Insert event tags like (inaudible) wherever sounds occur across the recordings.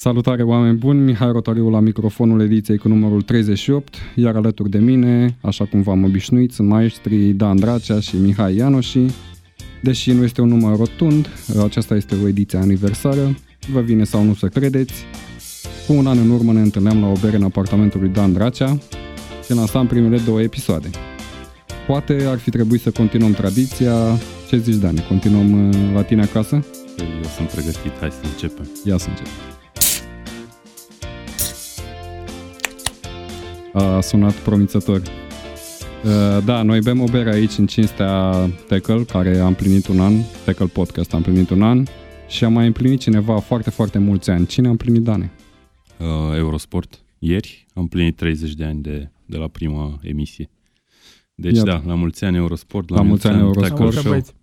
Salutare oameni buni, Mihai Rotariu la microfonul ediției cu numărul 38, iar alături de mine, așa cum v-am obișnuit, sunt maestrii Dan Dracea și Mihai Ianoși. Deși nu este un număr rotund, aceasta este o ediție aniversară, vă vine sau nu să credeți. Cu un an în urmă ne întâlneam la o bere în apartamentul lui Dan Dracea și lansam primele două episoade. Poate ar fi trebuit să continuăm tradiția. Ce zici, Dan? Continuăm uh, la tine acasă? Eu sunt pregătit, hai să începem. Ia să începem. A sunat promițător. Uh, da, noi bem o bere aici în cinstea Tackle, care a împlinit un an, Tackle Podcast a împlinit un an și a mai împlinit cineva foarte, foarte mulți ani. Cine a împlinit, Dane? Uh, Eurosport. Ieri am împlinit 30 de ani de, de la prima emisie. Deci Iată. da, la mulți ani Eurosport, la, La mulți ani Tackle Eurosport.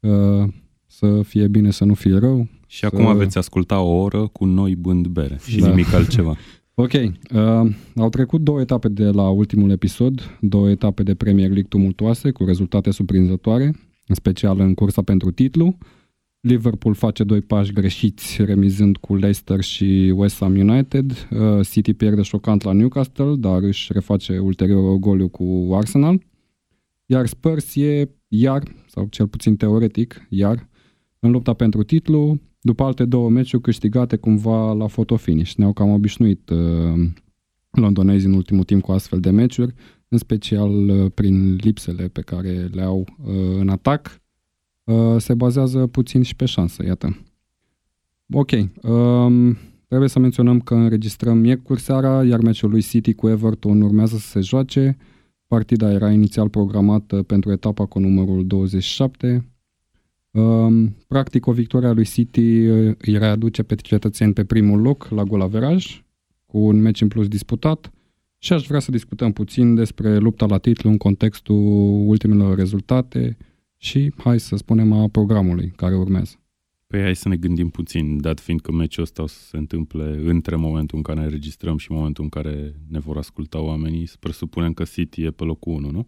Show. Uh, să fie bine, să nu fie rău. Și acum Să- veți asculta o oră cu noi bând bere și Da. nimic altceva. (laughs) Ok, uh, au trecut două etape de la ultimul episod, două etape de Premier League tumultoase, cu rezultate surprinzătoare, în special în cursa pentru titlu. Liverpool face doi pași greșiți, remizând cu Leicester și West Ham United. Uh, City pierde șocant la Newcastle, dar își reface ulterior goliu cu Arsenal. Iar Spurs e iar, sau cel puțin teoretic, iar, în lupta pentru titlu, după alte două meciuri câștigate cumva la fotofinish. Ne-au cam obișnuit uh, londonezii în ultimul timp cu astfel de meciuri, în special uh, prin lipsele pe care le au uh, în atac. Uh, se bazează puțin și pe șansă, iată. Ok, um, trebuie să menționăm că înregistrăm miercuri seara, iar meciul lui City cu Everton urmează să se joace. Partida era inițial programată pentru etapa cu numărul 27, Um, practic, o victorie a lui City uh, îi readuce pe cetățeni pe primul loc la golaveraj, cu un meci în plus disputat și aș vrea să discutăm puțin despre lupta la titlu în contextul ultimelor rezultate și, hai să spunem, a programului care urmează. Păi hai să ne gândim puțin, dat fiind că meciul ăsta o să se întâmple între momentul în care ne înregistrăm și momentul în care ne vor asculta oamenii, să presupunem că City e pe locul 1, nu?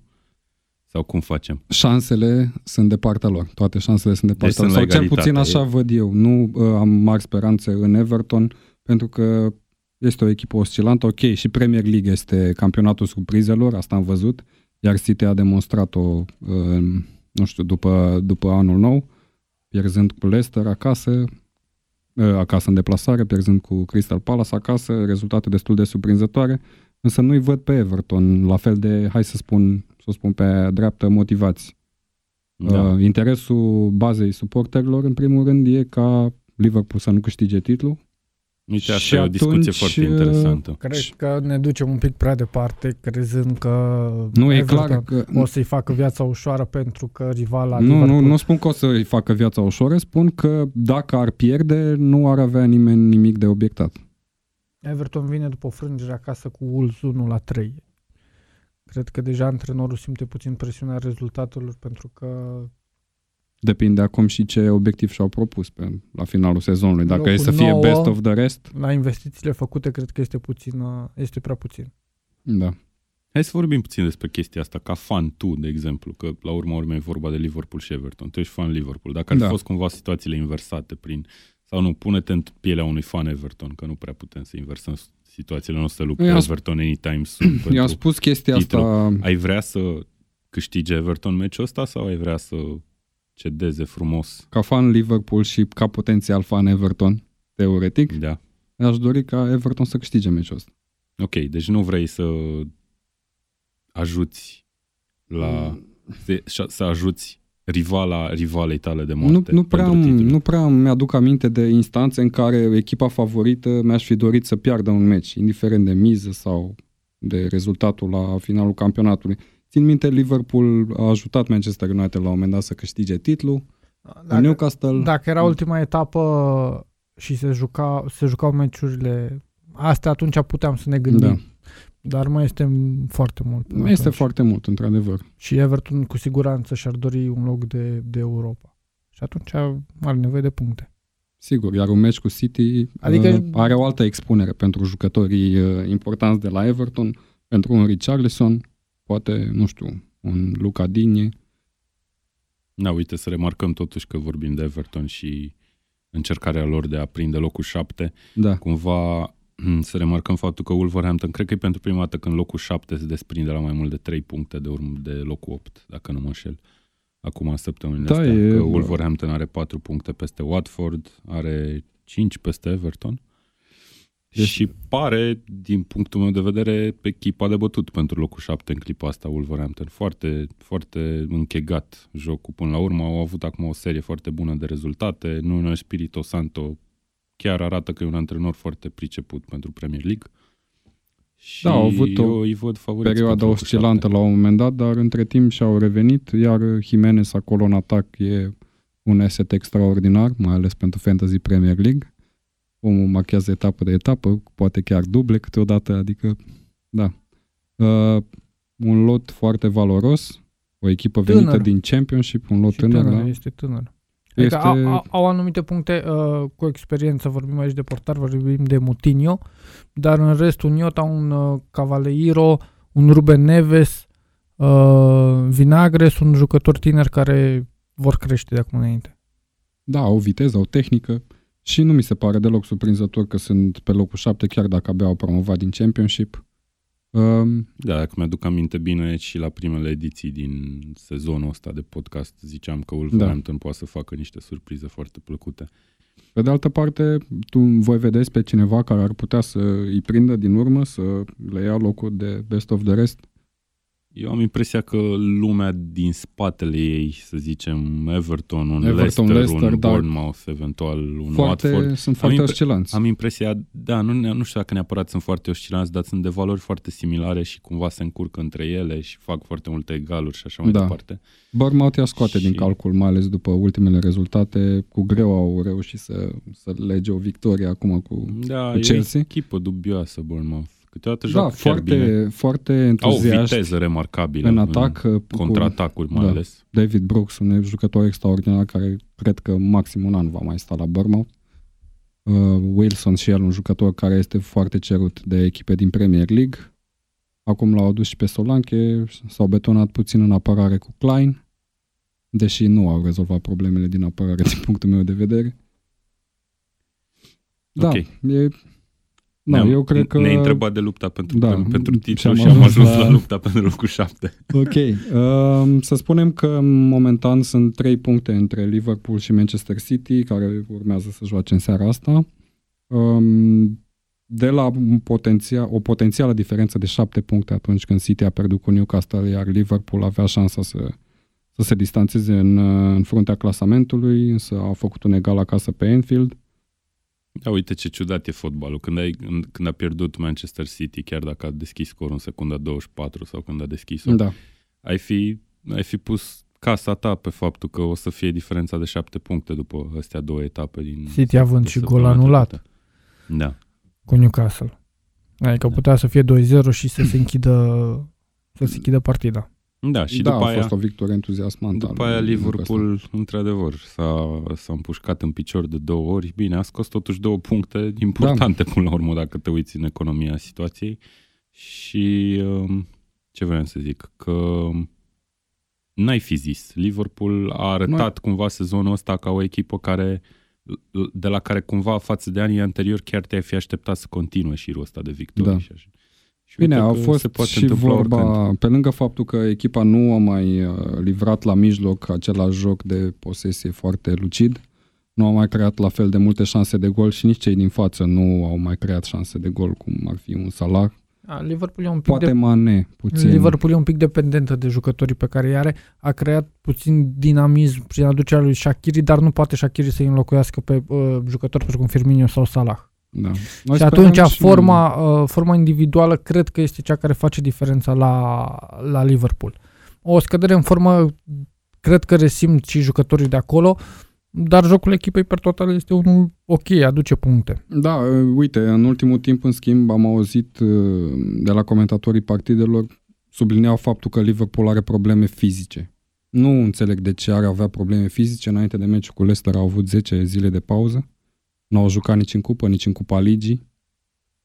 Sau cum facem? Șansele sunt de partea lor, toate șansele sunt de partea Deci lor, sunt sau la cel puțin egalitate. așa văd eu. Nu uh, am mari speranțe în Everton, pentru că este o echipă oscilantă, ok, și Premier League este campionatul surprizelor, asta am văzut, iar City a demonstrat-o, uh, nu știu, după, după anul nou, pierzând cu Leicester acasă, uh, acasă în deplasare, pierzând cu Crystal Palace acasă, rezultate destul de surprinzătoare, însă nu-i văd pe Everton la fel de, hai să spun, să o spun pe dreaptă, motivați. Da. Uh, interesul bazei suporterilor, în primul rând, e ca Liverpool să nu câștige titlul. Uite, și asta e o discuție atunci, foarte uh, interesantă. Cred că ne ducem un pic prea departe, crezând că Nu, e Everton clar că... o să-i facă viața ușoară pentru că rivala Nu, nu, Liverpool... nu spun că o să îi facă viața ușoară, spun că dacă ar pierde, nu ar avea nimeni nimic de obiectat. Everton vine după o frângere acasă cu Wolves 1 la 3. Cred că deja antrenorul simte puțin presiunea rezultatelor pentru că Depinde acum și ce obiectiv și-au propus pe, la finalul sezonului. Dacă e Locul să fie nouă. best of the rest, la investițiile făcute cred că este puțin, este prea puțin. da. Hai să vorbim puțin despre chestia asta, ca fan tu, de exemplu, că la urma urmei e vorba de Liverpool și Everton. Tu ești fan Liverpool. Dacă ar Da. fi fost cumva situațiile inversate prin... Sau nu, pune-te în pielea unui fan Everton, că nu prea putem să inversăm situațiile noastre luptă Eu am sp- Everton anytime soon. (clears throat) I-am pentru- spus chestia titlu. asta... Ai vrea să câștige Everton meciul ăsta sau ai vrea să cedeze frumos? ca fan Liverpool și ca potențial fan Everton, teoretic, Da. aș dori ca Everton să câștige meciul ăsta. Ok, deci nu vrei să ajuți la... Să, să ajuți rivala, rivalei tale de moarte Nu, nu, prea, pentru îmi- titlu. nu prea mi-aduc aminte de instanțe în care echipa favorită mi-aș fi dorit să piardă un meci, indiferent de miză sau de rezultatul la finalul campionatului. Țin minte, Liverpool a ajutat Manchester United la un moment dat să câștige titlul. Dacă, Newcastle... dacă era ultima etapă și se, juca, se jucau meciurile astea, atunci puteam să ne gândim. Da. Dar mai este foarte mult. până Mai este atunci. foarte mult, într-adevăr. Și Everton cu siguranță și-ar dori un loc de, de Europa. Și atunci are nevoie de puncte. Sigur, iar un meci cu City Adică- uh, are o altă expunere pentru jucătorii uh, importanți de la Everton, pentru un Richarlison, poate, nu știu, un Luca Digne. Da, uite, să remarcăm totuși că vorbim de Everton și încercarea lor de a prinde locul 7. Da. Cumva să remarcăm faptul că Wolverhampton, cred că e pentru prima dată când locul 7 se desprinde la mai mult de 3 puncte de urmă de locul 8, dacă nu mă înșel. Acum în săptămânile Da, astea, e- că Wolverhampton are 4 puncte peste Watford, are 5 peste Everton. Deci- Și pare, din punctul meu de vedere, echipa de bătut pentru locul 7 în clipa asta, Wolverhampton. Foarte, foarte închegat jocul până la urmă. Au avut acum o serie foarte bună de rezultate. Nuno Espirito Santo chiar arată că e un antrenor foarte priceput pentru Premier League. Și Da, au avut o eu îi văd favoriți Perioada pentru locul oscilantă șapte. la un moment dat, dar între timp și-au revenit, iar Jimenez acolo în atac e un asset extraordinar, mai ales pentru Fantasy Premier League. Omul marchează etapă de etapă, poate chiar duble câteodată, adică, da. Uh, un lot foarte valoros, o echipă venită Tânăr. din Championship, un lot Și tânăr, tânăr, da? este tânăr. Adică Este... au, au, au anumite puncte uh, cu experiență, vorbim aici de portar, vorbim de Mutinho, dar în rest un Iota, un uh, Cavaleiro, un Ruben Neves, uh, Vinagres, un jucător tineri care vor crește de acum înainte. Da, au viteză, au tehnică și nu mi se pare deloc surprinzător că sunt pe locul 7, chiar dacă abia au promovat din Championship. Um, Da, dacă mi-aduc aminte bine și la primele ediții din sezonul ăsta de podcast ziceam că Wolverhampton da. poate să facă niște surprize foarte plăcute. Pe de altă parte, tu voi vedeți pe cineva care ar putea să îi prindă din urmă, să le ia locul de best of the rest? Eu am impresia că lumea din spatele ei, să zicem Everton, un Everton, Leicester, Leicester, un da. Bournemouth, eventual un Foarte, Watford. sunt foarte impre- oscilanți. Am impresia, da, nu, ne- nu știu dacă neapărat sunt foarte oscilanți, dar sunt de valori foarte similare și cumva se încurcă între ele și fac foarte multe egaluri și așa mai Da. departe. Bournemouth i-a scoate Și- din calcul, mai ales după ultimele rezultate. Cu greu au reușit să, să lege o victorie acum cu... Da, Cu e Chelsea? o echipă dubioasă, Bournemouth. Câteodată Da, joacă chiar bine. foarte, foarte Au o entuziaști viteză remarcabilă în atac. cu contraatacuri mai da. ales. David Brooks, un jucător extraordinar care cred că maxim un an va mai sta la Bournemouth. Uh, Wilson și el, un jucător care este foarte cerut de echipe din Premier League. Acum l-au adus și pe Solanke, s-au betonat puțin în apărare cu Klein, deși nu au rezolvat problemele din apărare (laughs) din punctul meu de vedere. Da, Ok. e, da Ne-am- eu cred că... Ne-ai întrebat de lupta pentru, Da, pentru, pentru și titlu am și am ajuns ajuns la- la lupta pentru locul 7. Ok. Um, să spunem că momentan sunt trei puncte între Liverpool și Manchester City, care urmează să joace în seara asta. Um, de la un potenția, o potențială diferență de șapte puncte atunci când City a pierdut cu Newcastle, iar Liverpool avea șansa să, să se distanțeze în, în fruntea clasamentului, însă a făcut un egal acasă pe Anfield. Da, uite ce ciudat e fotbalul. Când, ai, când a pierdut Manchester City, chiar dacă a deschis scorul în secunda 24 sau când a deschis-o, Da. ai, fi, ai fi pus casa ta pe faptul că o să fie diferența de șapte puncte după astea două etape din City având de și gol săptămâna anulat trecută. Da. cu Newcastle. Adică Da. putea să fie 2-0 și să se închidă să se închidă partida. Da, și da, după a aia, fost o victorie entuziasmantă. după al aia lui Liverpool, într-adevăr, s-a, s-a împușcat în picior de două ori. Bine, a scos totuși două puncte importante Da. până la urmă, dacă te uiți în economia situației. Și um, ce vreau să zic? Că n-ai fi zis. Liverpool a arătat cumva sezonul ăsta ca o echipă care de la care cumva față de anii anteriori chiar te-ai fi așteptat să continue șirul ăsta de victorii. Da. Și așa. Și Bine, uite a că fost se poate și întâmpla oricând. vorba, pe lângă faptul că echipa nu a mai uh, livrat la mijloc același joc de posesie foarte lucid, nu au mai creat la fel de multe șanse de gol și nici cei din față nu au mai creat șanse de gol, cum ar fi un Salah. A, Liverpool e un pic Poate de Mane, puțin. Liverpool e un pic dependentă de jucătorii pe care îi are. A creat puțin dinamism prin aducerea lui Shakiri, dar nu poate Shakiri să-i înlocuiască pe uh, jucători precum Firmino sau Salah. Da. Noi și sperăm atunci și- forma, uh, forma individuală cred că este cea care face diferența la, la Liverpool. O scădere în formă cred că resimt și jucătorii de acolo, dar jocul echipei per total este unul ok, aduce puncte. Da, uh, uite, în ultimul timp, în schimb, am auzit uh, de la comentatorii partidelor sublineau faptul că Liverpool are probleme fizice. Nu înțeleg de ce ar avea probleme fizice. Înainte de meciul cu Leicester au avut 10 zile de pauză. Nu au jucat nici în cupă, nici în cupa ligii.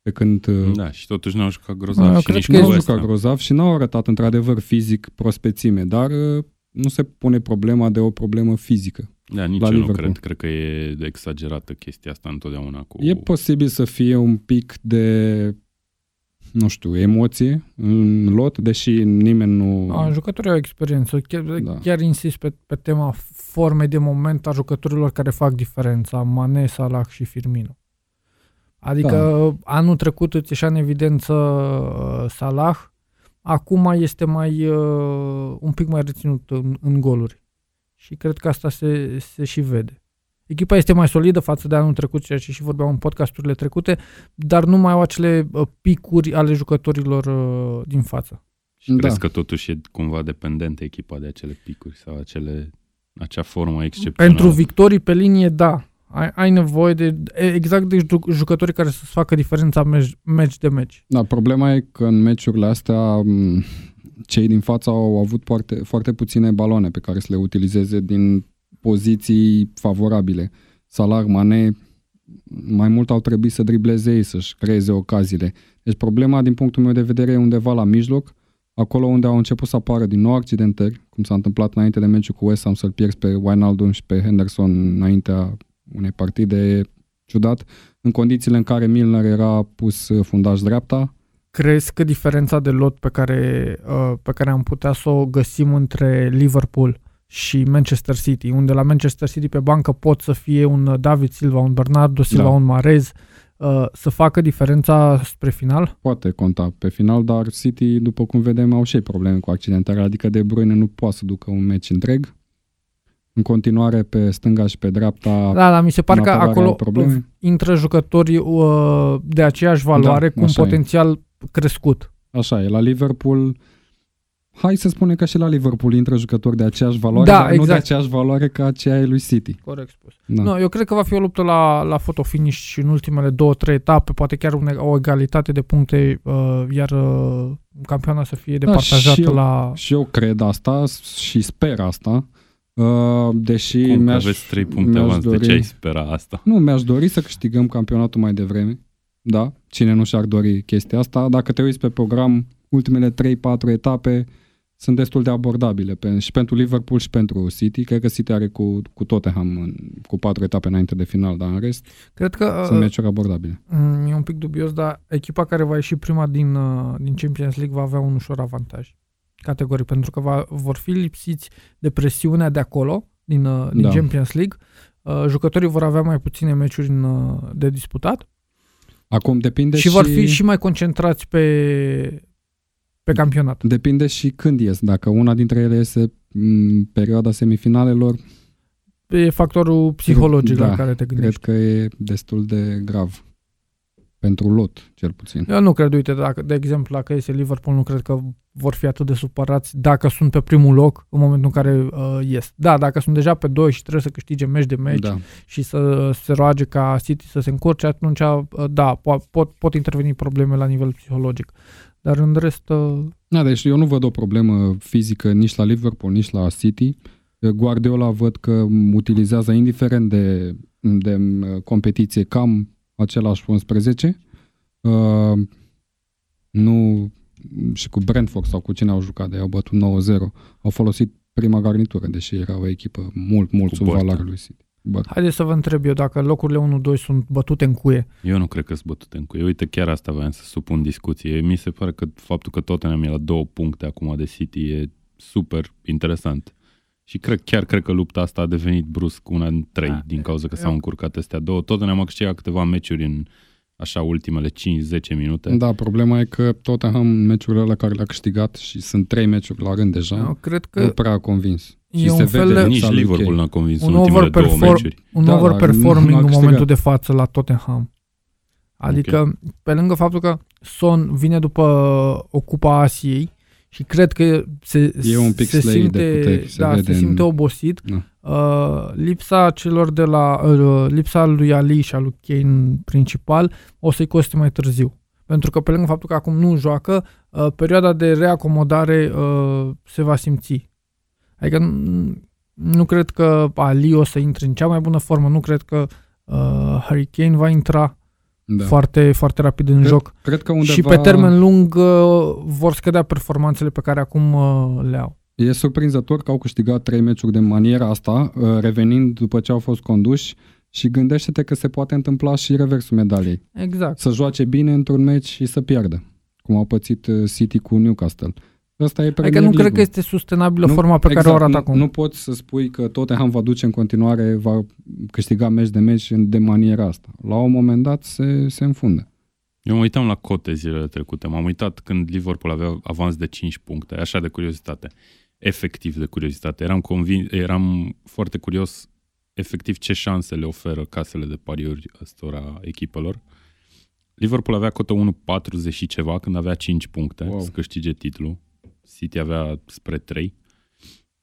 Pe când uh, Da, și totuși n-au jucat grozav Eu și cred nici că cu nu au West jucat Ham. grozav și n-au arătat într-adevăr fizic prospețime, dar uh, nu se pune problema de o problemă fizică. Da, nici la eu nu Liverpool. cred. Cred că e exagerată chestia asta întotdeauna cu... E posibil să fie un pic de, nu știu, emoție în lot, deși nimeni nu... A, jucătorii au experiență. Chiar, Da. da. chiar insist pe, pe tema formei de moment a jucătorilor care fac diferența. Mane, Salah și Firmino. Adică da. anul trecut îți ieșea în evidență uh, Salah, acum este mai uh, un pic mai reținut în, în goluri. Și cred că asta se, se și vede. Echipa este mai solidă față de anul trecut, ceea ce și vorbeam în podcasturile trecute, dar nu mai au acele uh, picuri ale jucătorilor uh, din față. Și Da. crezi că totuși e cumva dependentă echipa de acele picuri sau acele, acea formă excepțională? Pentru victorii pe linie, da. Ai, ai nevoie de e- exact de ju- jucători care să-ți facă diferența meci, meci de meci. Da, problema e că în meciurile astea m, cei din față au avut foarte, foarte puține baloane pe care să le utilizeze din poziții favorabile. Salah, Mane, mai mult au trebuit să dribleze ei, să-și creeze ocaziile. Deci problema, din punctul meu de vedere, e undeva la mijloc, acolo unde au început să apară din nou accidentări, cum s-a întâmplat înainte de meciul cu West Ham, să-l pierzi pe Wijnaldum și pe Henderson înaintea unei partide e ciudat, în condițiile în care Milner era pus uh, fundaș dreapta, Crezi că diferența de lot pe care, uh, pe care am putea să o găsim între Liverpool și Manchester City, unde la Manchester City pe bancă pot să fie un uh, David Silva, un Bernardo Silva, Da. un Marez, uh, să facă diferența spre final? poate conta pe final, dar City, după cum vedem, au și ei probleme cu accidentarea, adică De Bruyne nu poate să ducă un meci întreg. În continuare, pe stânga și pe dreapta, Da, dar mi se pare în că apărare acolo au probleme. intră jucători uh, de aceeași valoare Da, cu un așa e. potențial crescut. așa e, la Liverpool, hai să spunem că și la Liverpool intră jucători de aceeași valoare, Da, dar nu de exact. aceeași valoare ca aceea e lui City. Corect spus. Da. Nu, eu cred că va fi o luptă la, la fotofinish și în ultimele două, trei etape, poate chiar une, o egalitate de puncte, uh, iar uh, campioana să fie Da, departajată și eu- la... Și eu cred asta și sper asta, uh, deși Cum că mi-aș, aveți trei puncte mi-aș avans, de dori- ce ai spera asta? Nu, mi-aș dori să câștigăm campionatul mai devreme. Da, cine nu și-ar dori chestia asta. Dacă te uiți pe program, ultimele 3-4 etape sunt destul de abordabile pe, și pentru Liverpool și pentru City. Cred că City are cu, cu Tottenham în, cu 4 etape înainte de final, dar în rest Cred că sunt uh, meciuri abordabile. mm, e un pic dubios, dar echipa care va ieși prima din, uh, din Champions League va avea un ușor avantaj categoric, pentru că va, vor fi lipsiți de presiunea de acolo, din, uh, din Da. Champions League. Uh, jucătorii vor avea mai puține meciuri în, uh, de disputat Acum depinde și vor fi și mai concentrați pe, pe campionat. Depinde și când ies. Dacă una dintre ele este în perioada semifinalelor, E factorul psihologic Da, la care te cred gândești. că e destul de grav. Pentru lot, cel puțin. Eu nu cred, uite, dacă, de exemplu, dacă iese Liverpool, nu cred că vor fi atât de supărați dacă sunt pe primul loc în momentul în care uh, ies. Da, dacă sunt deja pe 2 și trebuie să câștige meci de meci Da. și să se roage ca City să se încurce, atunci, uh, da, po- pot, pot interveni probleme la nivel psihologic. Dar în rest, uh, Da, deci eu nu văd o problemă fizică nici la Liverpool, nici la City. Guardiola văd că utilizează, indiferent de, de uh, competiție, cam același 11. Uh, nu și cu Brentford sau cu cine au jucat, de au bătut 9-0. Au folosit prima garnitură, deși era o echipă mult, mult Cu sub Bărtă. valoarea lui City. Bă, haideți să vă întreb eu dacă locurile 1-2 sunt bătute în cuie. Eu nu cred că sunt bătute în cuie. Uite, chiar asta voiam să supun discuție. Mi se pare că faptul că Tottenham e la două puncte acum de City e super interesant. Și cred, chiar cred că lupta asta a devenit brusc una în trei Da. din cauza că Eu- s-au încurcat astea două. Tottenham a câștigat câteva meciuri în așa ultimele 5-10 minute. Da, problema e că Tottenham în meciurile alea care le-a câștigat și sunt trei meciuri la rând deja, Eu cred nu că prea a convins. E și un se fel vede de- Nici lipsa lui Liverpool Kane. n-a convins Un în ultimele două overperform- meciuri. un Da, dar overperforming nu a în câștigat. momentul de față la Tottenham. Adică, pe lângă faptul că Son vine după o cupa Asiei și cred că se, E un pic se slăit de simte, puteri, se da, vede se simte în- obosit. Da. Uh, lipsa celor de la uh, lipsa lui Ali și a lui Kane principal o să-i coste mai târziu. Pentru că pe lângă faptul că acum nu joacă, uh, perioada de reacomodare uh, se va simți. Adică n- nu cred că Ali o să intre în cea mai bună formă, nu cred că uh, Harry Kane va intra Da. da. foarte, foarte rapid în Cred- joc. Cred că undeva... Și pe termen lung uh, vor scădea performanțele pe care acum uh, le au. E surprinzător că au câștigat trei meciuri de maniera asta, uh, revenind după ce au fost conduși și gândește-te că se poate întâmpla și reversul medaliei. Exact. Să joace bine într-un meci și să pierdă, cum au pățit uh, City cu Newcastle. Asta e Adică nu cred că este sustenabilă nu, forma pe exact, care o arată nu, acum. Nu poți să spui că Tottenham va duce în continuare, va câștiga meci de meci de maniera asta. La un moment dat se, se înfunde. Eu mă uitam la cote zilele trecute. M-am uitat când Liverpool avea avans de 5 puncte, așa de curiozitate. Efectiv de curiozitate. Eram, convin, eram foarte curios efectiv ce șanse le oferă casele de pariuri ăstora echipelor. Liverpool avea cotă 1,40 și ceva când avea 5 puncte wow. să câștige titlul. City avea spre 3.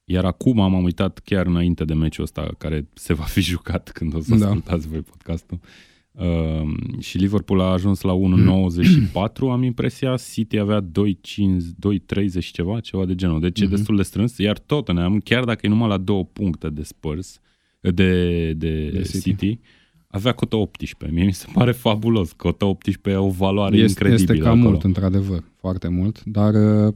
Iar acum am uitat chiar înainte de meciul ăsta care se va fi (laughs) jucat când o să da. ascultați voi podcastul. Uh, și Liverpool a ajuns la 1.94, am impresia, City avea 2.30 ceva, ceva de genul. Deci mm-hmm. e mhm. destul de strâns, iar Tottenham, chiar dacă e numai la două puncte de Spurs, de, de, de City, City avea cotă 18. Mie mi se pare fabulos. Cotă 18 e o valoare este, incredibilă Este cam acolo. mult, într-adevăr, foarte mult, dar uh,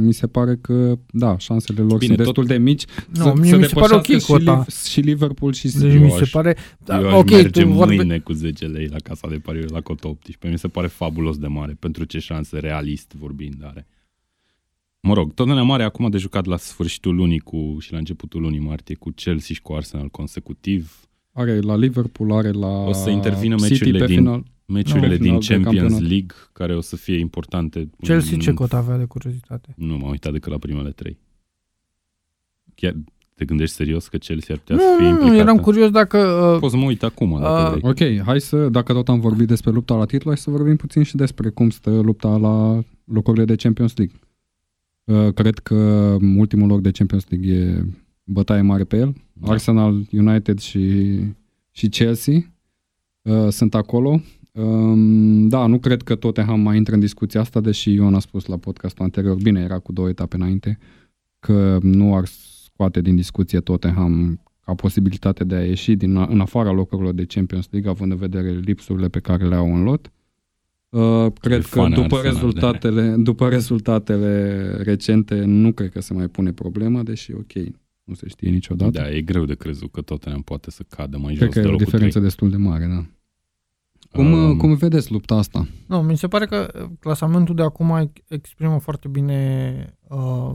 mi se pare că, da, șansele lor Bine, sunt destul tot... de mici no, să, mie să mi se pare ok și, Liv- și Liverpool și City. Deci mi se pare... Da, eu ok, merge tu vorbe... mâine cu 10 lei la casa de pariuri la cotă 18. Mi se pare fabulos de mare pentru ce șanse realist vorbind are. Mă rog, tot mare acum de jucat la sfârșitul lunii cu, și la începutul lunii martie cu Chelsea și cu Arsenal consecutiv. Are la Liverpool, are la O să intervină meciurile din, final. Meciurile no, din Champions League, care o să fie importante. Chelsea ce cot avea de curiozitate? Nu m-am uitat decât la primele trei. Chiar te gândești serios că Chelsea ar putea nu, să fie implicată? Nu, eram curios dacă... Uh, Poți să mă uit acum, dacă uh, vrei. Ok, hai să, dacă tot am vorbit despre lupta la titlu, hai să vorbim puțin și despre cum stă lupta la locurile de Champions League. Uh, cred că ultimul loc de Champions League e bătaie mare pe el. Da. Arsenal, United și, și Chelsea uh, sunt acolo. Um, da, nu cred că Tottenham mai intră în discuția asta, deși Ion a spus la podcastul anterior, bine, era cu două etape înainte, că nu ar scoate din discuție Tottenham ca posibilitate de a ieși din, în afara locurilor de Champions League, având în vedere lipsurile pe care le au în lot. Uh, cred că după rezultatele, după rezultatele recente nu cred că se mai pune problema, deși ok, nu se știe niciodată. Da, e greu de crezut că Tottenham poate să cadă mai cred jos că de e o diferență 3. destul de mare, da. Cum, um, cum vedeți lupta asta? Nu, mi se pare că clasamentul de acum exprimă foarte bine uh,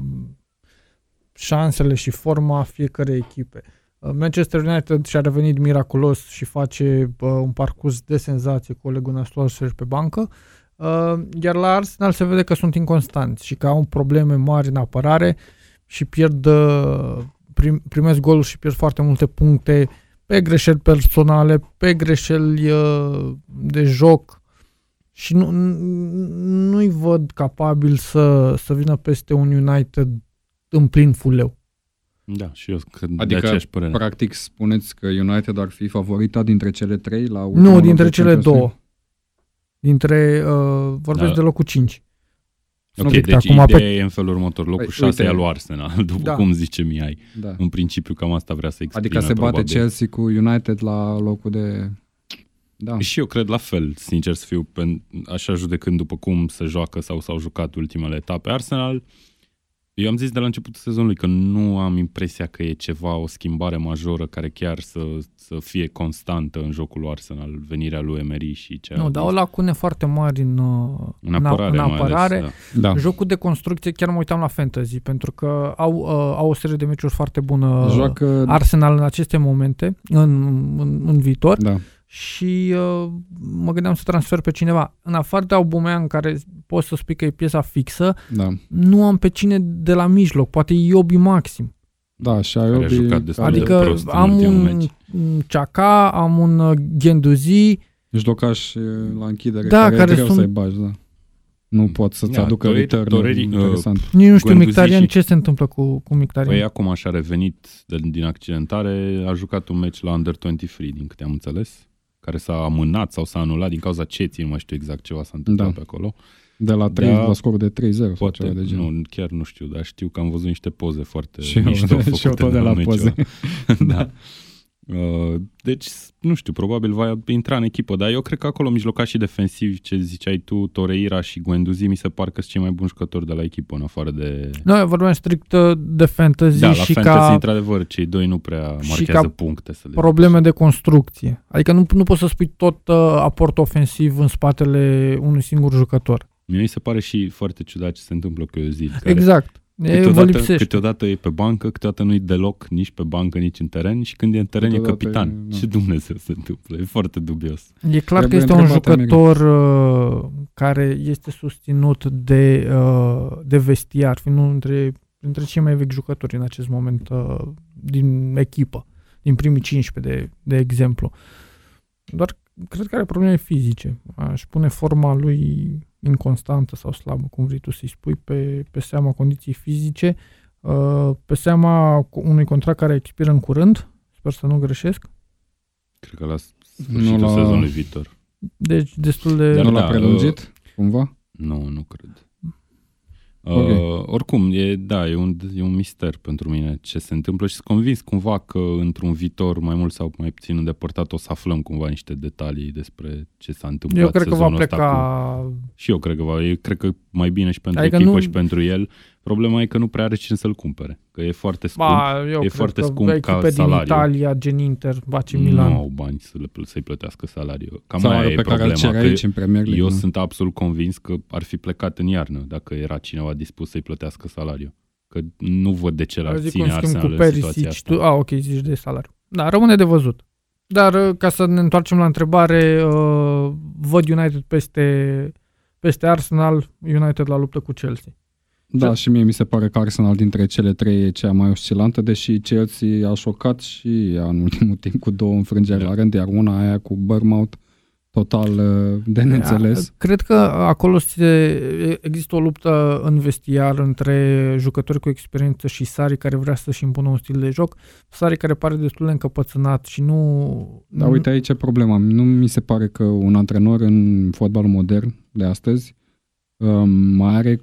șansele și forma fiecare echipe. Uh, Manchester United și-a revenit miraculos și face uh, un parcurs de senzație cu Ole Gunnar Solskjaer pe bancă, uh, iar la Arsenal se vede că sunt inconstanți și că au probleme mari în apărare și pierd, uh, prim, primesc goluri și pierd foarte multe puncte pe greșeli personale, pe greșeli uh, de joc și nu, nu-i văd capabil să, să vină peste un United în plin fuleu. Da, și eu cred adică, de aceeași părere. practic, spuneți că United ar fi favorita dintre cele trei la Nu, dintre cele două. Dintre, uh, vorbesc da. de locul 5. Ok, deci acum ideea pe... e în felul următor. Locul 6 e al lui Arsenal, (laughs) după da. cum zice Mihai. Da. În principiu cam asta vrea să exprime. Adică se bate probabil. Chelsea cu United la locul de... Da. Și eu cred la fel, sincer să fiu, așa judecând după cum se joacă sau s-au jucat ultimele etape. Arsenal eu am zis de la începutul sezonului că nu am impresia că e ceva, o schimbare majoră care chiar să, să fie constantă în jocul lui Arsenal, venirea lui Emery și ce Nu, dar o lacune foarte mari în, în apărare. În apărare. Ales, da. Jocul de construcție, chiar mă uitam la fantasy, pentru că au, uh, au o serie de meciuri foarte bună Joacă... Arsenal în aceste momente, în, în, în viitor. Da și uh, mă gândeam să transfer pe cineva. În afară de Aubameyang, care pot să spui că e piesa fixă, da. nu am pe cine de la mijloc, poate Iobi maxim. Da, și Iobi... Adică de prost am un Chaka, am un uh, Genduzi. Mijlocaș la închidere, da, care, care e greu sunt... să-i bagi, da. Nu pot să-ți da, aducă Toreri, return Toreri, interesant. Uh, Nici nu știu Mictarian și... ce se întâmplă cu, cu Mictarian. Păi acum așa revenit de, din accidentare, a jucat un meci la Under 23, din câte am înțeles care s-a amânat sau s-a anulat din cauza ceții, nu mai știu exact ceva s-a întâmplat da. pe acolo. De la 3 da, la scorul de 3-0 poate, sau ceva de genul. Nu, chiar nu știu, dar știu că am văzut niște poze foarte și mișto eu, (laughs) și eu tot de la, la poze. (laughs) da. (laughs) Uh, deci, nu știu, probabil va intra în echipă, dar eu cred că acolo mijlocași defensivi, ce ziceai tu, Toreira și Guendouzi, mi se par că sunt cei mai buni jucători de la echipă, în afară de... Noi vorbeam strict uh, de fantasy Da, la și fantasy, ca într-adevăr, cei doi nu prea marchează ca puncte. Să le probleme de construcție. Adică nu, nu poți să spui tot uh, aport ofensiv în spatele unui singur jucător. Mie mi se pare și foarte ciudat ce se întâmplă cu Özil. care Exact. E, vă Câteodată, lipsește. câteodată e pe bancă, câteodată nu e deloc nici pe bancă, nici în teren și când e în teren e Câteodată capitan. e- da. Ce Dumnezeu se întâmplă? E foarte dubios. E clar că Trebuie este un întrebat jucător uh, care este susținut de, uh, de vestiar, fiind unul dintre, dintre cei mai vechi jucători în acest moment uh, din echipă, din primii 15, de, de exemplu. Doar cred că are probleme fizice. Aș pune forma lui inconstantă sau slabă, cum vrei tu să-i spui, pe, pe seama condiției fizice, uh, pe seama unui contract care expiră în curând, sper să nu greșesc, Cred că la sfârșitul Nu la- sezonului viitor. deci destul de... Dar Nu da, l-a prelungit, cumva? Nu, nu cred. Ok. Uh, oricum, e, da, e un, e un mister pentru mine ce se întâmplă și sunt convins cumva că într-un viitor mai mult sau mai puțin îndepărtat o să aflăm cumva niște detalii despre ce s-a întâmplat Eu cred că va sezonul ăsta pleca... Cu... Și eu cred că va, e, cred că mai bine și pentru Adică echipă nu- și pentru el. Problema e că nu prea are cine să-l cumpere, că e foarte scump. Ba, eu e cred foarte că scump echipe ca din salariu. Italia, gen Inter, Baci nu Milan. au bani să le, pl- să-i plătească salariul. Cam Sau aia are e pe care îl problema. cere că aici în Premier League. eu nu? sunt absolut convins că ar fi plecat în iarnă dacă era cineva dispus să-i plătească salariu. Că nu văd de ce l-ar Eu zic ține un schimb Arsenal cu în situația Perisic. asta. Tu, a, ok, zici de salariu. Da, rămâne de văzut. Dar uh, ca să ne întoarcem la întrebare, uh, văd United peste, peste Arsenal, United la luptă cu Chelsea. Da, și mie mi se pare că Arsenal dintre cele trei e cea mai oscilantă, deși Chelsea a șocat și ea în ultimul timp cu două înfrângeri Da. la rând, iar una aia cu Bournemouth total uh, de neînțeles. Cred că acolo se, există o luptă în vestiar între jucători cu experiență și Sari care vrea să-și impună un stil de joc. Sari care pare destul de încăpățânat și nu... Dar uite aici e problema. Nu mi se pare că un antrenor în fotbalul modern de astăzi um, mai are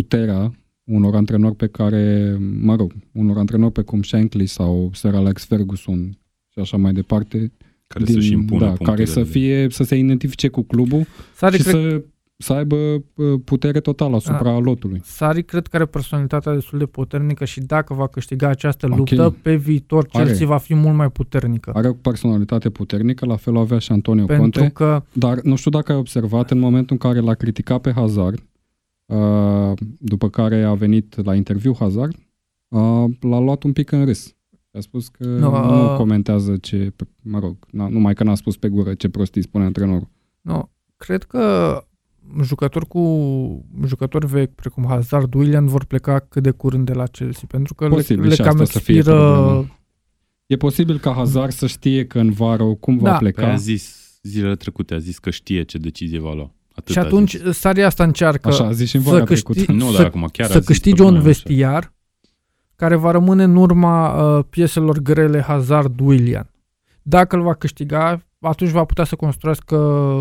puterea unor antrenori pe care, mă rog, unor antrenori pe cum Shankly sau Sir Alex Ferguson și așa mai departe, care să-și impună da, punctele care să de- fie, să se identifice cu clubul Sari și cred, să, să aibă uh, putere totală asupra Ah. lotului. Sari cred că are personalitatea destul de puternică și dacă va câștiga această Ok. luptă, pe viitor Are. Chelsea va fi mult mai puternică. Are o personalitate puternică, la fel o avea și Antonio pentru Conte, că dar nu știu dacă ai observat în momentul în care l-a criticat pe Hazard, uh, după care a venit la interviu Hazard, uh, l-a luat un pic în râs. A spus că Nu, nu, uh, nu comentează ce, mă rog, na, numai că n-a spus pe gură ce prostii spune antrenorul. nu, cred că jucători cu jucători vechi, precum Hazard, Willian, vor pleca cât de curând de la Chelsea, pentru că Posibil le, le și cam asta să fie expiră... problema. E posibil ca Hazard să știe că în vară cum va Da. Păi pleca. a zis zilele trecute, a zis că știe ce decizie va lua. Atât și a atunci zis. Sari asta încearcă Așa a zis și în să vara câști- trecută. Nu, să- dar acum chiar a să zis câștige pe un bune așa. vestiar care va rămâne în urma uh, pieselor grele Hazard-Willian. Dacă îl va câștiga, atunci va putea să construiască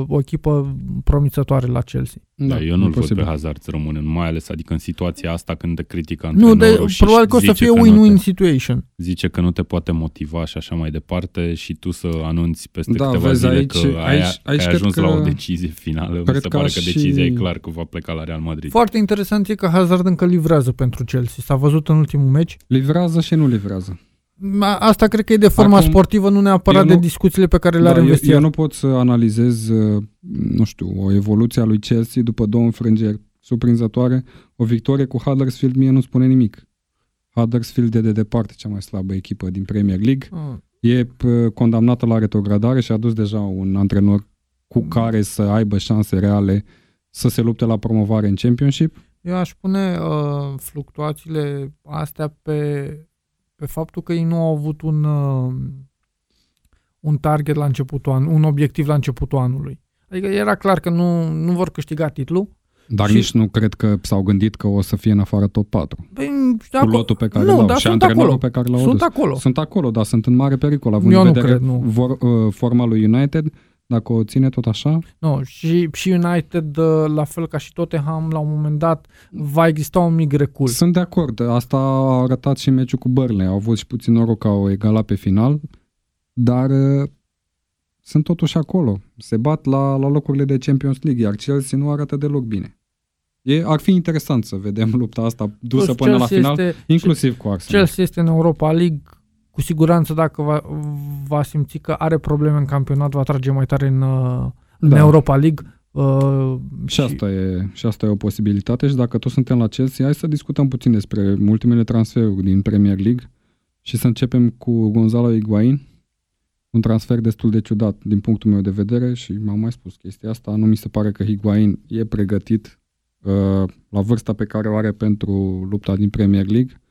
o echipă promițătoare la Chelsea. Da, eu e nu-l văd posibil. pe Hazard să rămână, mai ales adică în situația asta când te critică Nu, antrenorul de, și probabil că o să zice fie că nu win-win te- situation. zice că nu te poate motiva și așa mai departe și tu să anunți peste Da, câteva vezi, zile aici- că ai, aici- aici ai cred ajuns că- la o decizie finală. Mi cred se că pare că și- decizia e clar că va pleca la Real Madrid. Foarte interesant e că Hazard încă livrează pentru Chelsea. S-a văzut în ultimul meci. Livrează și nu livrează. A- Asta cred că e de forma Acum, sportivă, nu neapărat eu de nu- discuțiile pe care le Da, are în eu, vestiar. eu nu pot să analizez, uh, nu știu, o evoluție a lui Chelsea după două înfrângeri surprinzătoare. O victorie cu Huddersfield mie nu spune nimic. Huddersfield e de departe cea mai slabă echipă din Premier League. Ah. E p- condamnată la retrogradare și a dus deja un antrenor cu Mm. care să aibă șanse reale să se lupte la promovare în Championship. Eu aș pune uh, fluctuațiile astea pe, pe faptul că ei nu au avut un, uh, un target la începutul anului, un obiectiv la începutul anului. Adică era clar că nu, nu vor câștiga titlul. Dar Și- nici nu cred că s-au gândit că o să fie în afară top 4. Păi, Cu acolo- lotul pe care nu, l-au dar și sunt antrenorul acolo. pe care l-au Sunt adus. acolo. Sunt acolo, dar sunt în mare pericol, având Eu în nu vedere cred, nu. Vor, uh, forma lui United, dacă o ține tot așa, Nu, și, și United, uh, la fel ca și Tottenham, la un moment dat va exista un mic recul. sunt de acord. Asta a arătat și meciul cu Burnley. Au avut și puțin noroc că au egalat pe final. dar uh, sunt totuși acolo. Se bat la, la locurile de Champions League, iar Chelsea nu arată deloc bine. E, ar fi interesant să vedem lupta asta dusă Plus, până la Chelsea final, este- inclusiv cu Arsenal. Chelsea este în Europa League, cu siguranță dacă va, va simți că are probleme în campionat, va trage mai tare în, uh, în Da. Europa League. Uh, Și asta, e, și asta e o posibilitate și dacă tot suntem la Chelsea, hai să discutăm puțin despre ultimele transferuri din Premier League și să începem cu Gonzalo Higuain, un transfer destul de ciudat din punctul meu de vedere și m-am mai spus chestia asta, nu mi se pare că Higuain e pregătit uh, la vârsta pe care o are pentru lupta din Premier League.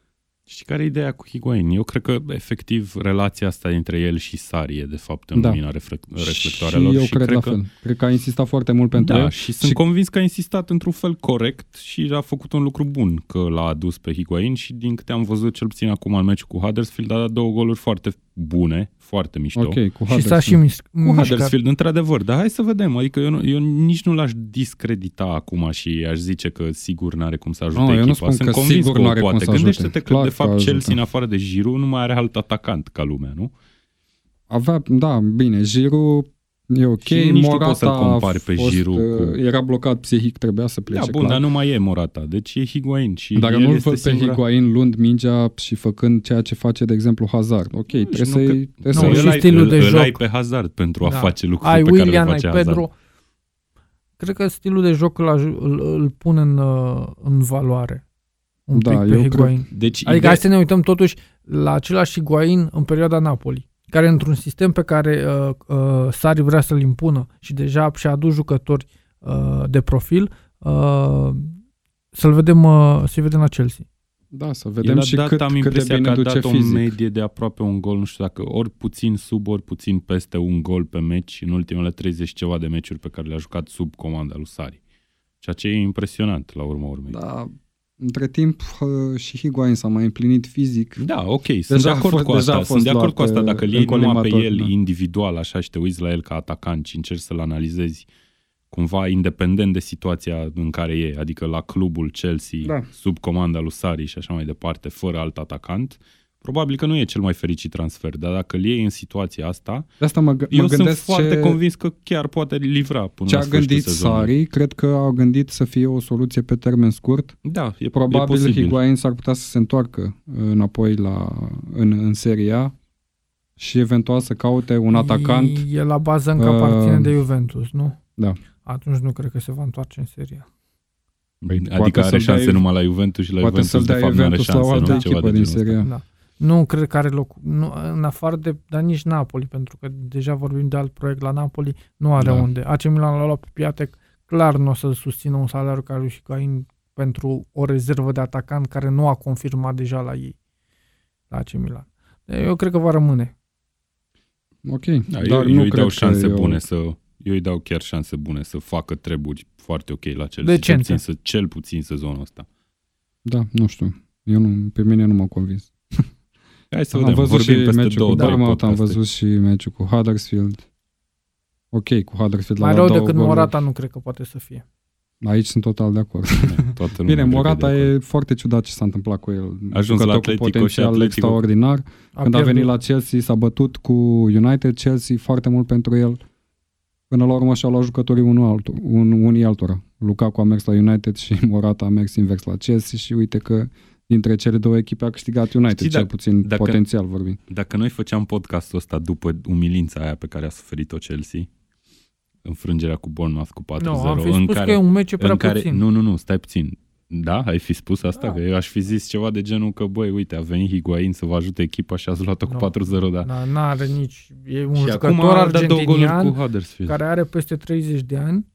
Și care e ideea cu Higuain? Eu cred că, efectiv, relația asta dintre el și Sari e, de fapt, în Da. lumina reflect- reflectoarelor. și eu și cred, la că... fel. Cred că a insistat foarte mult pentru da, el. și sunt și- convins că a insistat într-un fel corect și a făcut un lucru bun că l-a adus pe Higuain și din câte am văzut cel puțin acum în meciul cu Huddersfield a dat două goluri foarte bune, foarte mișto. Ok, cu și s-a Huddersfield. și mis- Cu mișcat. Huddersfield, într-adevăr, dar hai să vedem. Adică eu, nu, eu nici nu l-aș discredita acum și aș zice că sigur n-are cum să ajute Nu, eu nu echipa. spun Sunt că convins sigur că o n-are cum poate. să ajute. Gândește-te că, Clar de că fapt, ajută. Chelsea, în afară de Giroud, nu mai are alt atacant ca lumea, nu? Avea, da, bine, Giroud e ok, Și nici nu Morata poți să-l compari pe a fost, Giroud uh, cu- Era blocat psihic, trebuia să Da, plece, bun, clar. dar nu mai e Morata. Deci e Higuain și Dar eu el nu-l este văd pe singura... Higuain luând mingea și făcând ceea ce face, de exemplu, Hazard. Ok, trebuie nu să-i... că- Trebuie Nu, să Nu, și îl ai, stilul îl, de îl joc. ai pe Hazard pentru a Da. face lucruri ai pe Willian, care le ai face Hazard. Pedro. Cred că stilul de joc îl, aj- îl, îl pune în, uh, în valoare. Un Da, pic pe eu Higuain. Deci Adică ideea- hai să ne uităm totuși la același Higuain în perioada Napoli, care într-un sistem pe care uh, uh, Sari vrea să-l impună și deja și-a adus jucători uh, de profil, uh, să-l vedem, uh, să-i vedem la Chelsea. Da, să El vedem a și dat, cât, am cât de impresia bine că a duce dat o fizic. medie de aproape un gol, nu știu dacă ori puțin sub, ori puțin peste un gol pe meci în ultimele 30 ceva de meciuri pe care le-a jucat sub comanda lui Sari. Ceea ce e impresionant la urma urmei. Da, între timp uh, și Higuain s-a mai împlinit fizic. Da, ok, sunt Deja de a acord fost- cu deja asta. a fost Sunt de acord luat, cu asta. uh, Dacă îl în iei numai pe colimator, el da. individual, așa, și te uiți la el ca atacant și încerci să-l analizezi cumva independent de situația în care e, adică la clubul Chelsea, Da. sub comanda lui Sari și așa mai departe, fără alt atacant, probabil că nu e cel mai fericit transfer, dar dacă îl iei în situația asta, De asta mă, gă- eu mă sunt gândesc foarte ce, convins că chiar poate livra până ce la a sfârșitul gândit sezonului. Sari. Cred că au gândit să fie o soluție pe termen scurt. Da, e, e Probabil posibil. Higuain s-ar putea să se întoarcă înapoi la, în, în Serie A și eventual să caute un atacant. E la bază încă Uh, aparține de Juventus, nu? Da. Atunci nu cred că se va întoarce în seria. Păi, Adică poate are să-l șanse dea- numai la Juventus și la Poate Juventus să-l de dea fapt nu are Juventus la o șanse, altă nu? Ceva echipă de din genul ăsta. Serie A. Da. Nu cred că are loc, nu, în afară de, dar nici Napoli, pentru că deja vorbim de alt proiect la Napoli, nu are Da. unde. AC Milan l-a luat pe Piatek, clar nu o să susțină un salariu ca lui Higuain pentru o rezervă de atacant care nu a confirmat deja la ei, la AC Milan. Eu cred că va rămâne. Ok, Da, dar eu, nu eu îi cred dau că șanse eu- bune să eu îi dau chiar șanse bune să facă treburi foarte ok la Chelsea. Cel Decente. puțin, să, cel puțin sezonul ăsta. Da, nu știu. Eu nu, pe mine nu m-a convins. Hai să am vedem, văzut vorbim și peste meciul două, cu trei Bournemouth, am podcaste. văzut și meciul cu Huddersfield. Ok, cu Huddersfield Mai la rău două decât goluri. Morata nu cred că poate să fie. Aici sunt total de acord. Toată lumea (laughs) Bine, cred că Morata de acord. e foarte ciudat ce s-a întâmplat cu el. A ajuns Jucător la cu Atletico și potențial Atletico- extraordinar. Când a pierdut. venit la Chelsea, s-a bătut cu United, Chelsea foarte mult pentru el. Până la urmă și-au luat jucătorii unul altul, un, unii altora. Lukaku a mers la United și Morata a mers invers la Chelsea și uite că dintre cele două echipe a câștigat United, Știi, cel dacă- puțin dacă- potențial vorbind. Dacă noi făceam podcastul ăsta după umilința aia pe care a suferit-o Chelsea, înfrângerea cu Bournemouth cu 4-0, Nu, am fi în spus care, că e un meci prea în care, puțin. Nu, nu, nu, stai puțin. Da, ai fi spus asta? Da. Că eu aș fi zis ceva de genul că, băi, uite, a venit Higuain să vă ajute echipa și ați luat-o cu Nu. 4-0, da. Da, n-are nici... E un și jucător acum a dat două goluri argentinian cu Huddersfield. care are peste 30 de ani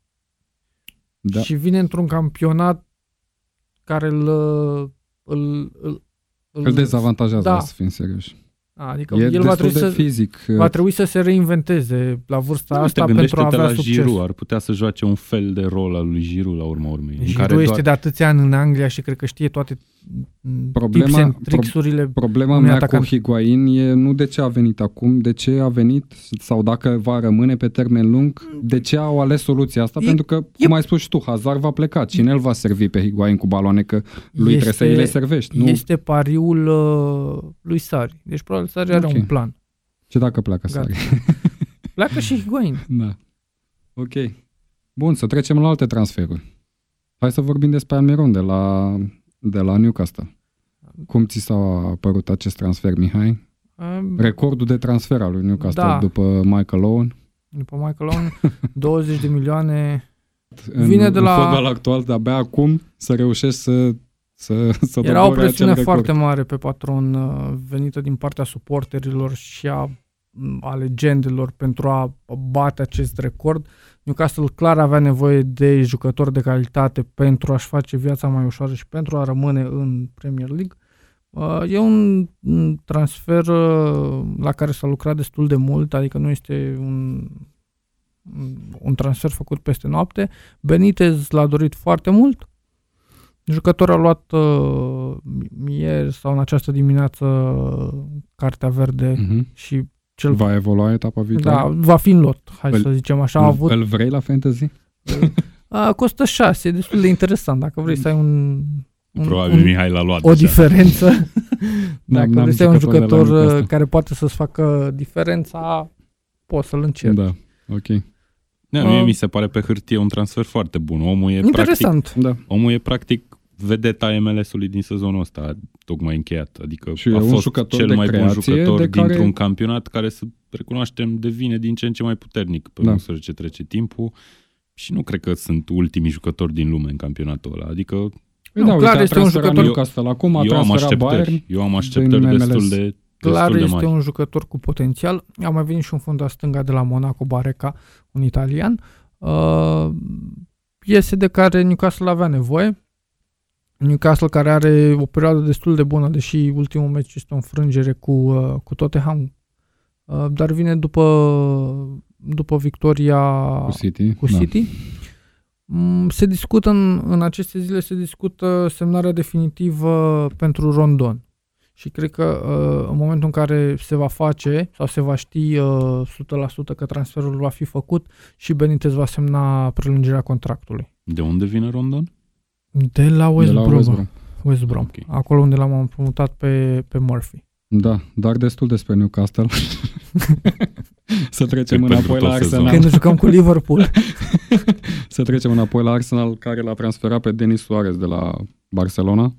Da. și vine într-un campionat care îl, îl, îl, Îl dezavantajează, Da. da. să fim serioși. Adică E el va destul trebui, de să, fizic. va trebui să se reinventeze la vârsta Da, asta uite, pentru a gândește-te avea la succes. Giroud, ar putea să joace un fel de rol al lui Giroud la urma urmei. în Giroud care este doar... de atâția ani în Anglia și cred că știe toate Problema- Problema, tips and pro- tricks-urile. Problema unui mea atacant. cu Higuain e nu de ce a venit acum, de ce a venit sau dacă va rămâne pe termen lung, de ce au ales soluția asta, E- pentru că, cum ai spus și tu, Hazard va pleca. Cine îl va servi pe Higuain cu baloane, că lui trebuie să îi le servești. Nu? Este pariul uh, lui Sari. Deci probabil Sari are Ok. un plan. Ce dacă pleacă Gata. Sari? (laughs) Pleacă și Higuain. Da. Ok. Bun, să trecem la alte transferuri. Hai să vorbim despre Almiron de la, de la Newcastle. Cum ți s-a părut acest transfer, Mihai? Um, Recordul de transfer al lui Newcastle Da. după Michael Owen. După Michael Owen, (laughs) 20 de milioane. În, Vine de în la- fotbal actual, de-abia acum să reușești să, să, să Era o dobori presiune acel foarte record. mare pe patron uh, venită din partea suporterilor și a, a legendelor pentru a bate acest record. Newcastle clar avea nevoie de jucători de calitate pentru a-și face viața mai ușoară și pentru a rămâne în Premier League. Uh, E un un transfer uh, la care s-a lucrat destul de mult, adică nu este un, un transfer făcut peste noapte. Benitez l-a dorit foarte mult. Jucătorul a luat uh, ieri sau în această dimineață cartea verde Mhm. și cel Va evolua etapa viitoare? da, va fi în lot, hai Îl- să zicem așa. A Îl, avut, îl vrei la fantasy? (laughs) a, costă 6, e destul de interesant. Dacă vrei să ai un, un, Probabil un, Mihai l-a luat o deja. diferență, (laughs) dacă n-am vrei să ai un jucător de la jucător uh, Newcastle. care poate să-ți facă diferența, poți să-l încerci. Da, ok. Da, mie Uh, mi se pare pe hârtie un transfer foarte bun. Omul e Interesant. practic, Da. omul e practic vedeta MLS-ului din sezonul ăsta, tocmai încheiat. Adică Și a e un fost jucător cel de mai bun creație jucător de care- dintr-un campionat care, să recunoaștem, devine din ce în ce mai puternic pe Da. măsură ce trece timpul. Și nu cred că sunt ultimii jucători din lume în campionatul ăla. Adică Păi Nu, da, clar uite, a este un transferat jucător- Newcastle acum, a eu am transferat așteptări. Bayern. Eu am așteptări din destul MLS. de, Clar destul de este mari. un jucător cu potențial. A mai venit și un fundaș stânga de la Monaco, Bareca, un italian. Uh, iese de care Newcastle avea nevoie. Newcastle care are o perioadă destul de bună, deși ultimul meci este o înfrângere cu, uh, cu Tottenham, uh, dar vine după, după victoria Cu City. cu da. City. Mm, Se discută în, în aceste zile se discută semnarea definitivă pentru Rondon. Și cred că uh, în momentul în care se va face sau se va ști uh, 100% că transferul va fi făcut și Benitez va semna prelungirea contractului. De unde vine Rondon? De la West de la Brom. West Brom. West Brom. Ok. Acolo unde l-am împrumutat pe, pe Murphy. Da, dar destul despre Newcastle. (laughs) să trecem Pe- pentru înapoi la tot sezonul. Arsenal. Când jucăm cu Liverpool. (laughs) Să trecem înapoi la Arsenal, care l-a transferat pe Denis Suarez de la Barcelona.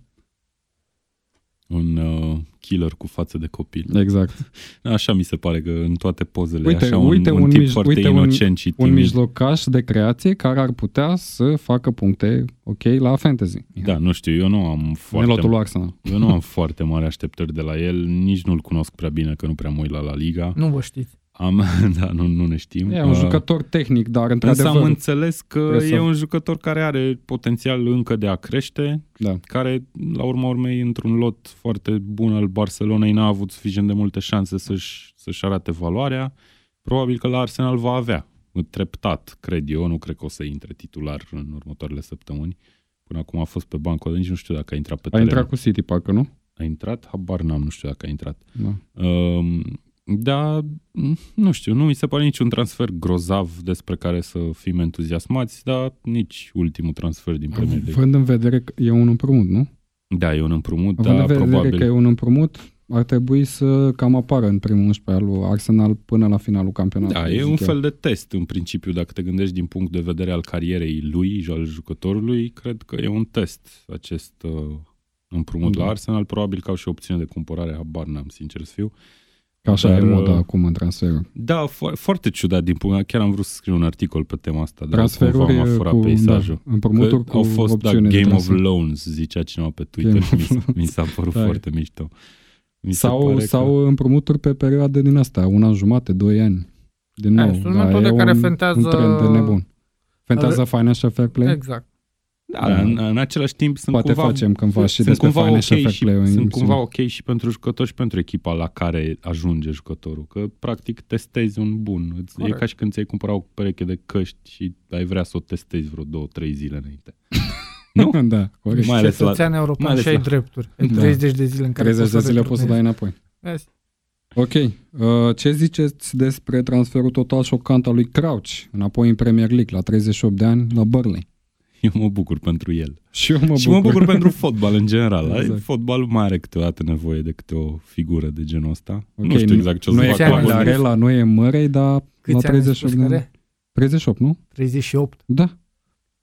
Un uh, killer cu față de copil. Exact. (laughs) Așa mi se pare că în toate pozele Uite, așa un, uite un, un tip mij- foarte uite un- inocent și Un timid. mijlocaș de creație care ar putea să facă puncte ok la fantasy. Da, nu știu, eu nu am În foarte, lotul lui Arsenal. eu nu am (laughs) foarte mare așteptări de la el, nici nu-l cunosc prea bine, că nu prea mă uit la La Liga. nu vă știți. Am, (laughs) da, nu, nu ne știm. E un Uh, jucător tehnic, dar Însă într-adevăr... am înțeles că trebuie să- e un jucător care are potențial încă de a crește, Da. care, la urma urmei, într-un lot foarte bun al Barcelonei, n-a avut suficient de multe șanse să-și, să-și arate valoarea. Probabil că la Arsenal va avea. Treptat, cred eu, nu cred că o să intre titular în următoarele săptămâni. Până acum a fost pe bancă, nici nu știu dacă a intrat pe A teren. intrat cu City, parcă, nu? A intrat? Habar n-am, nu știu dacă a intrat. Da. Um, da, nu știu, nu mi se pare niciun transfer grozav despre care să fim entuziasmați, dar nici ultimul transfer din Premier League. Având în vedere că e un împrumut, nu? Da, e un împrumut, Având dar în vedere probabil... că e un împrumut, ar trebui să cam apară în primul 11 al lui Arsenal până la finalul campionatului. Da, e zic un eu. fel de test în principiu, dacă te gândești din punct de vedere al carierei lui și al jucătorului, cred că e un test acest uh, împrumut Da. la Arsenal, probabil că au și opțiune de cumpărare, habar n-am, sincer să fiu. Că așa Dar, e moda uh, acum în transferuri. Da, fo- foarte ciudat din punct, chiar am vrut să scriu un articol pe tema asta, dar Transferuri cumva m-a furat cu peisajul. Da, împrumuturi Că cu au fost da, opțiune de Game of transfer. Loans, zicea cineva pe Twitter Game și mi, of s- Loans. mi s-a părut Tare. foarte mișto. Mi se Sau, pare sau că... împrumuturi pe perioade din asta, un an jumate, doi ani. Din Da, nou, sunt da, metode e care un, fentează- un trend de nebun. Fentează financial fair play? Exact. Da, în, în același timp sunt Poate cumva, facem cândva și sunt despre cumva financial ok fair și, play. în sunt emisiune. cumva ok și pentru jucător și pentru echipa la care ajunge jucătorul. Că practic testezi un bun. Îți- E Corect. ca și când ți-ai cumpărat o pereche de căști și ai vrea să o testezi vreo două, trei zile înainte. (laughs) Nu? da, corect. Mai ales la- Cetățean european mai ales și ai la- drepturi. În Da. 30 de zile în care 30 de poți să zile poți să dai înapoi. Vezi? Ok. Uh, ce ziceți despre transferul total șocant al lui Crouch înapoi în Premier League la 38 de ani la Burnley? (laughs) Eu mă bucur pentru el. Și eu mă și bucur. mă bucur pentru fotbal în general. Exact. Exact. Fotbalul mai are câteodată nevoie de câte o figură de genul ăsta. Ok, nu știu exact ce o să nu e facă ani la Candare, are? Bundesliga. la noi e Mărei, dar la Câți ani ai 38 spus de că ani. are? 38, nu? 38. Da.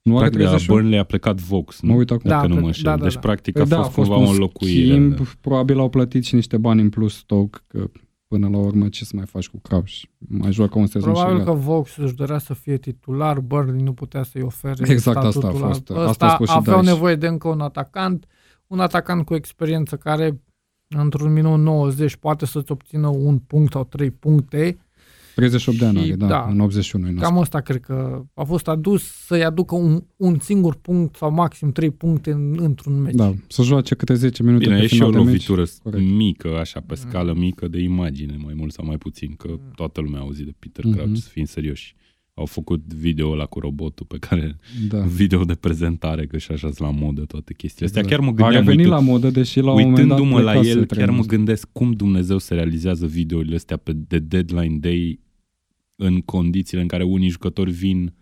Nu are Practic, la 38? Burnley a plecat Vox, nu? Mă uit acum. Dacă Da, nu plec- mă înșel. da, da, deci, da. practic, Păi a da, fost, a fost cumva o un înlocuire. schimb, da. probabil au plătit și niște bani în plus Stoke, că până la urmă ce să mai faci cu Crouch? Mai joacă un sezon Probabil și că gata. Vox își dorea să fie titular, Burnley nu putea să-i ofere Exact asta a statutul fost. ăsta. Asta a spus și aveau Dyche. nevoie de încă un atacant, un atacant cu experiență care într-un minut 90 poate să-ți obțină un punct sau trei puncte. 38 de ani Și are, da, da, în 81 e născut. Cam asta cred că a fost adus să-i aducă un, un singur punct sau maxim trei puncte în, într-un meci. Da, să joace câte 10 minute Bine, pe e și o final de meci. lovitură Corect. mică, așa, pe scală mică de imagine, mai mult sau mai puțin, că toată lumea a auzit de Peter Mhm. Crouch, să fim serioși. Au făcut video la cu robotul pe care, Da. (laughs) video de prezentare, că și așa la modă toate chestiile astea. Exact. Chiar mă A gândeam, revenit uitând- la modă, deși la un moment dat uitându-mă la plecase el, chiar trenul mă ăsta. gândesc cum Dumnezeu se realizează videourile astea pe de deadline day în condițiile în care unii jucători vin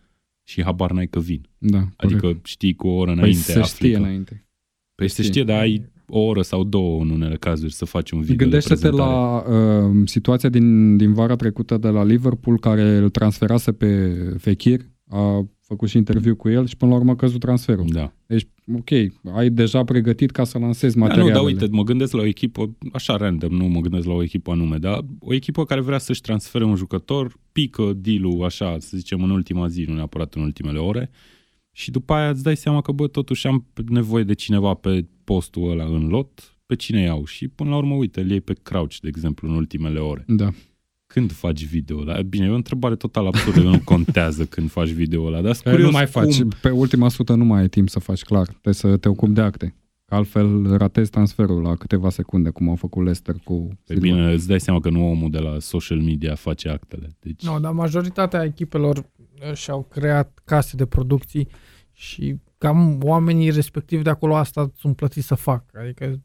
și habar n-ai că vin. Da, corect. Adică știi cu o oră păi înainte. se afli știe că- înainte. Păi se știe. știe, dar ai o oră sau două în unele cazuri să faci un video Gândește-te de prezentare. la uh, situația din, din vara trecută de la Liverpool care îl transferase pe Fekir, a făcut și interviu cu el și până la urmă a căzut transferul. Da. Deci, ok, ai deja pregătit ca să lansezi Da, nu, materialele. dar uite, mă gândesc la o echipă, așa random, nu mă gândesc la o echipă anume, dar o echipă care vrea să-și transfere un jucător, pică deal așa, să zicem, în ultima zi, nu neapărat în ultimele ore, și după aia îți dai seama că, bă, totuși am nevoie de cineva pe postul ăla în lot, pe cine iau? Și până la urmă, uite, îl iei pe Crouch, de exemplu, în ultimele ore. Da. Când faci video ăla? Bine, e o întrebare total absurdă, nu (laughs) contează când faci video ăla, dar sunt Că curios nu mai faci. cum... Pe ultima sută nu mai ai timp să faci clar. Trebuie să te ocupi de acte. Că altfel ratezi transferul la câteva secunde, cum au făcut Leicester cu Pe Silva. bine, îți dai seama că nu omul de la social media face actele. Deci, Nu, dar majoritatea echipelor uh, și-au creat case de producții și cam oamenii respectivi de acolo asta sunt plătiți să facă. Adică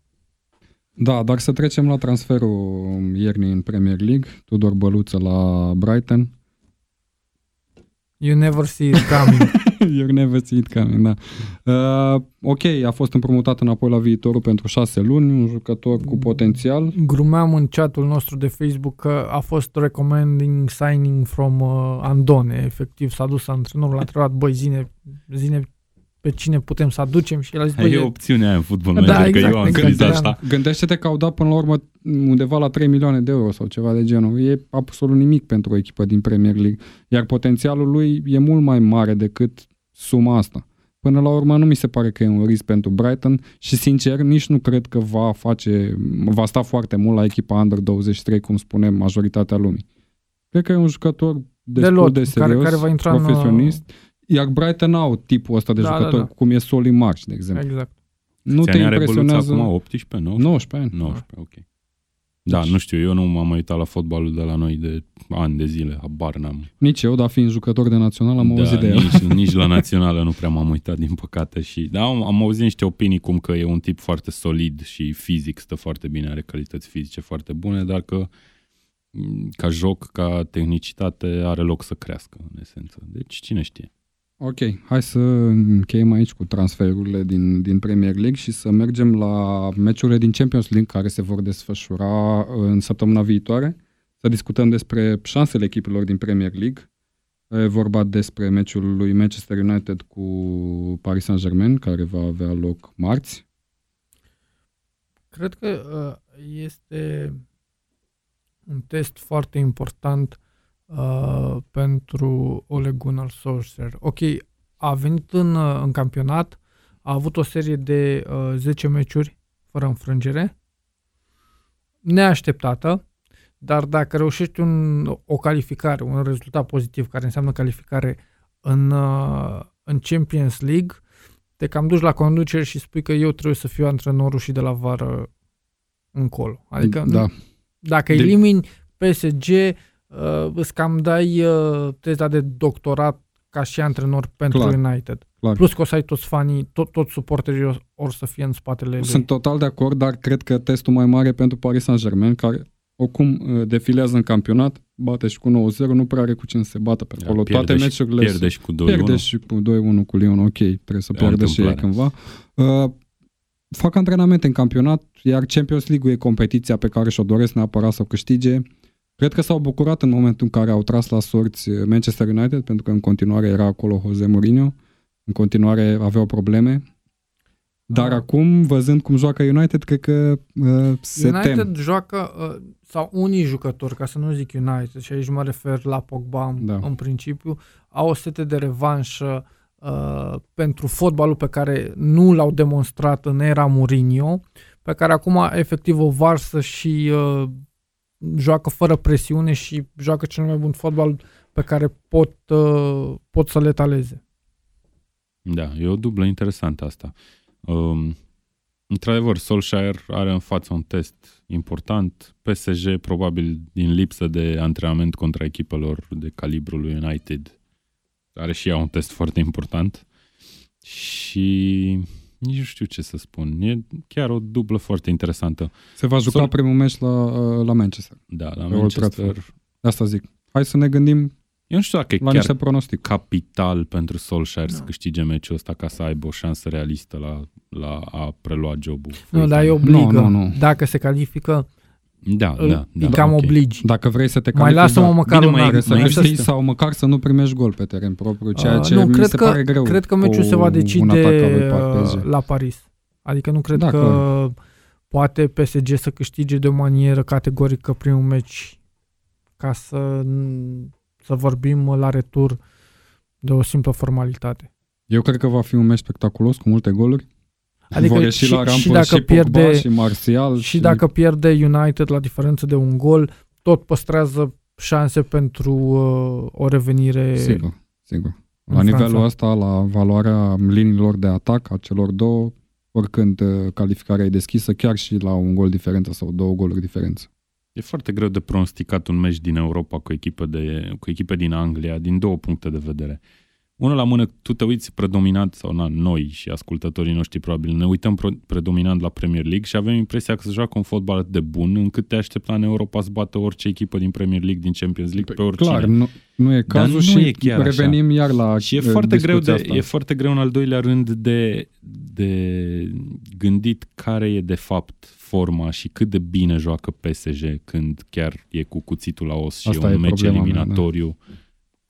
Da, dar să trecem la transferul iernii în Premier League. Tudor Băluță la Brighton. you never see it coming. (laughs) (laughs) You're never see it coming, da. Uh, ok, a fost împrumutat înapoi la viitorul pentru șase luni, un jucător cu potențial. Grumeam în chatul nostru de Facebook că a fost recommending signing from uh, Andone. Efectiv s-a dus antrenorul, a întrebat, băi, zine, zine pe cine putem să aducem și el a zis, băi, e opțiunea aia în fotbal Da, manager, că exact, eu am exact, scris da. asta. Gândește-te că au dat până la urmă undeva la 3 milioane de euro sau ceva de genul. E absolut nimic pentru o echipă din Premier League. Iar potențialul lui e mult mai mare decât suma asta. Până la urmă nu mi se pare că e un risc pentru Brighton și sincer nici nu cred că va face, va sta foarte mult la echipa Under 23, cum spune majoritatea lumii. Cred că e un jucător destul lot, de care- serios, care va intra în, uh, profesionist. Iar Brighton au tipul ăsta de Da, da, jucător, da. cum e Soli March, de exemplu. Exact. Nu Ți-ani te are băluța impresionează... acum 18, 19? 19 ani. 19, ok. Da, Deci- nu știu, eu nu m-am mai uitat la fotbalul de la noi de ani de zile, habar n-am. Nici eu, dar fiind jucător de național, am da, auzit de el. nici, (laughs) nici la națională nu prea m-am uitat, din păcate. Și, da, am, am auzit niște opinii cum că e un tip foarte solid și fizic, stă foarte bine, are calități fizice foarte bune, dar că m, ca joc, ca tehnicitate, are loc să crească, în esență. Deci, cine știe? Ok, hai să încheiem aici cu transferurile din, din Premier League și să mergem la meciurile din Champions League care se vor desfășura în săptămâna viitoare. Să discutăm despre șansele echipelor din Premier League. E vorba despre meciul lui Manchester United cu Paris Saint-Germain, care va avea loc marți. Cred că uh, este un test foarte important uh, pentru Ole Gunnar Solskjaer. Ok, a venit în, uh, în campionat, a avut o serie de uh, 10 meciuri fără înfrângere, neașteptată, dar dacă reușești un, o calificare, un rezultat pozitiv care înseamnă calificare în, uh, în Champions League, te cam duci la conducere și spui că eu trebuie să fiu antrenorul și de la vară încolo. Adică da. dacă De- elimini PSG, uh, îți cam dai uh, teza de doctorat ca și antrenor pentru Clar. United. Clar. Plus că o să ai toți fanii, tot, tot suporterii or, or să fie în spatele lui. Sunt total de acord, dar cred că testul mai mare pentru Paris Saint-Germain, care, oricum uh, defilează în campionat, bate și cu 9-0, nu prea are cu cine să se bată pe acolo. pierde Toate și- meciurile Pierde și cu 2-1. pierde și cu 2-1 cu Lyon, ok, trebuie să E pierdă și ei întâmplare. cândva. Uh, fac antrenamente în campionat, iar Champions League e competiția pe care și-o doresc neapărat să o câștige. Cred că s-au bucurat în momentul în care au tras la sorți uh, Manchester United, pentru că în continuare era acolo Jose Mourinho, în continuare aveau probleme. Dar Ah. acum, văzând cum joacă United, cred că uh, se United tem. joacă, uh, sau unii jucători, ca să nu zic United, și aici mă refer la Pogba Da. da. în principiu, au o sete de revanșă uh, pentru fotbalul pe care nu l-au demonstrat în era Mourinho, pe care acum efectiv o varsă și uh, joacă fără presiune și joacă cel mai bun fotbal pe care pot, uh, pot să le taleze. Da, e o dublă interesantă asta. Um, într-adevăr, Solskjaer are în față un test important. PSG, probabil din lipsă de antrenament contra echipelor de calibrul lui United, are și ea un test foarte important. Și nici nu știu ce să spun. E chiar o dublă foarte interesantă. Se va juca Sol- primul meci la, uh, la Manchester. Da, la Old Manchester. Trafford. De asta zic. Hai să ne gândim Eu nu știu dacă e la chiar niște pronostic. capital pentru Solskjaer Da. să câștige meciul ăsta ca să aibă o șansă realistă la, la a prelua jobul. Nu, dar e full-time. obligă. Nu, nu, nu. Dacă se califică, Da, îl- da, da. îi cam ok. obligi. Dacă vrei să te Mai califici, lasă-mă da. măcar Bine, un mai- an. Trebuie să mai câștigi există. sau măcar să nu primești gol pe teren propriu, ceea Uh, ce nu, mi cred se că, pare greu. Cred că meciul cu se va un decide atac al lui PSG. uh, la Paris. Adică nu cred Da, că clar. poate PSG să câștige de o manieră categorică primul meci ca să, să vorbim la retur de o simplă formalitate. Eu cred că va fi un meci spectaculos cu multe goluri. Adică Vor ieși și- la și rampuri dacă și Pogba pierde- și Martial. Și dacă pierde United la diferență de un gol, tot păstrează șanse pentru uh, o revenire. Sigur, sigur. în La nivelul Franța. ăsta, la valoarea liniilor de atac a celor două, oricând uh, calificarea e deschisă, chiar și la un gol diferență sau două goluri diferență. E foarte greu de pronosticat un meci din Europa cu echipe, de, cu echipe din Anglia, din două puncte de vedere. Unul la mână, tu te uiți predominant, sau na, noi și ascultătorii noștri probabil, ne uităm pro- predominant la Premier League și avem impresia că se joacă un fotbal atât de bun încât te aștepta în Europa să bată orice echipă din Premier League, din Champions League, pe oricine. Clar, nu, nu e Dar cazul nu și e chiar așa. revenim iar la Și e uh, foarte, greu de, discuția asta. e foarte greu în al doilea rând de, de gândit care e de fapt forma și cât de bine joacă PSG când chiar e cu cuțitul la os și Asta e e un meci problema mea, da.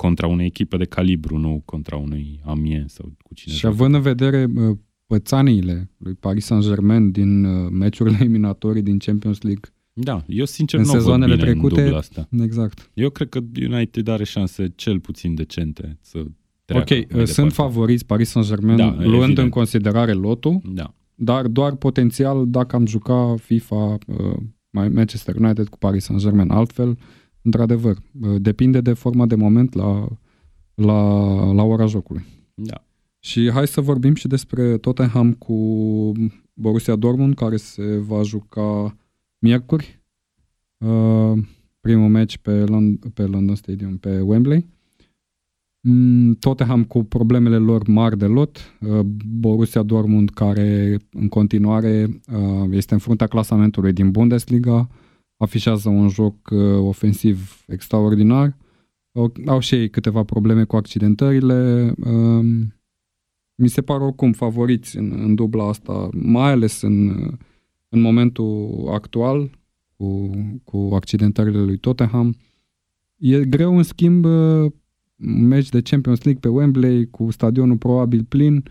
Eliminatoriu contra unei echipe de calibru, nu contra unui Amiens sau cu cine. Și joacă. având în vedere uh, pățaniile lui Paris Saint-Germain din uh, meciurile (laughs) eliminatorii din Champions League, Da, eu sincer În nu văd sezoanele bine trecute- în dubla asta. exact. Eu cred că United are șanse cel puțin decente să Ok, treacă uh, mai sunt departe. favoriți Paris Saint-Germain Da, luând evident. în considerare lotul, Da. dar doar potențial dacă am juca FIFA uh, mai Manchester United cu Paris Saint-Germain. Altfel, într-adevăr, uh, depinde de forma de moment la, la, la ora jocului. Da. Și hai să vorbim și despre Tottenham cu Borussia Dortmund, care se va juca miercuri. Uh, primul meci pe, Lond- pe London Stadium, pe Wembley. Mm, Tottenham cu problemele lor mari de lot. Uh, Borussia Dortmund, care în continuare uh, este în fruntea clasamentului din Bundesliga, afișează un joc uh, ofensiv extraordinar. Au, au și ei câteva probleme cu accidentările. Um, mi se par oricum favoriți în, în dubla asta, mai ales în, în momentul actual cu, cu accidentările lui Tottenham. E greu, în schimb, uh, un meci de Champions League pe Wembley cu stadionul probabil plin.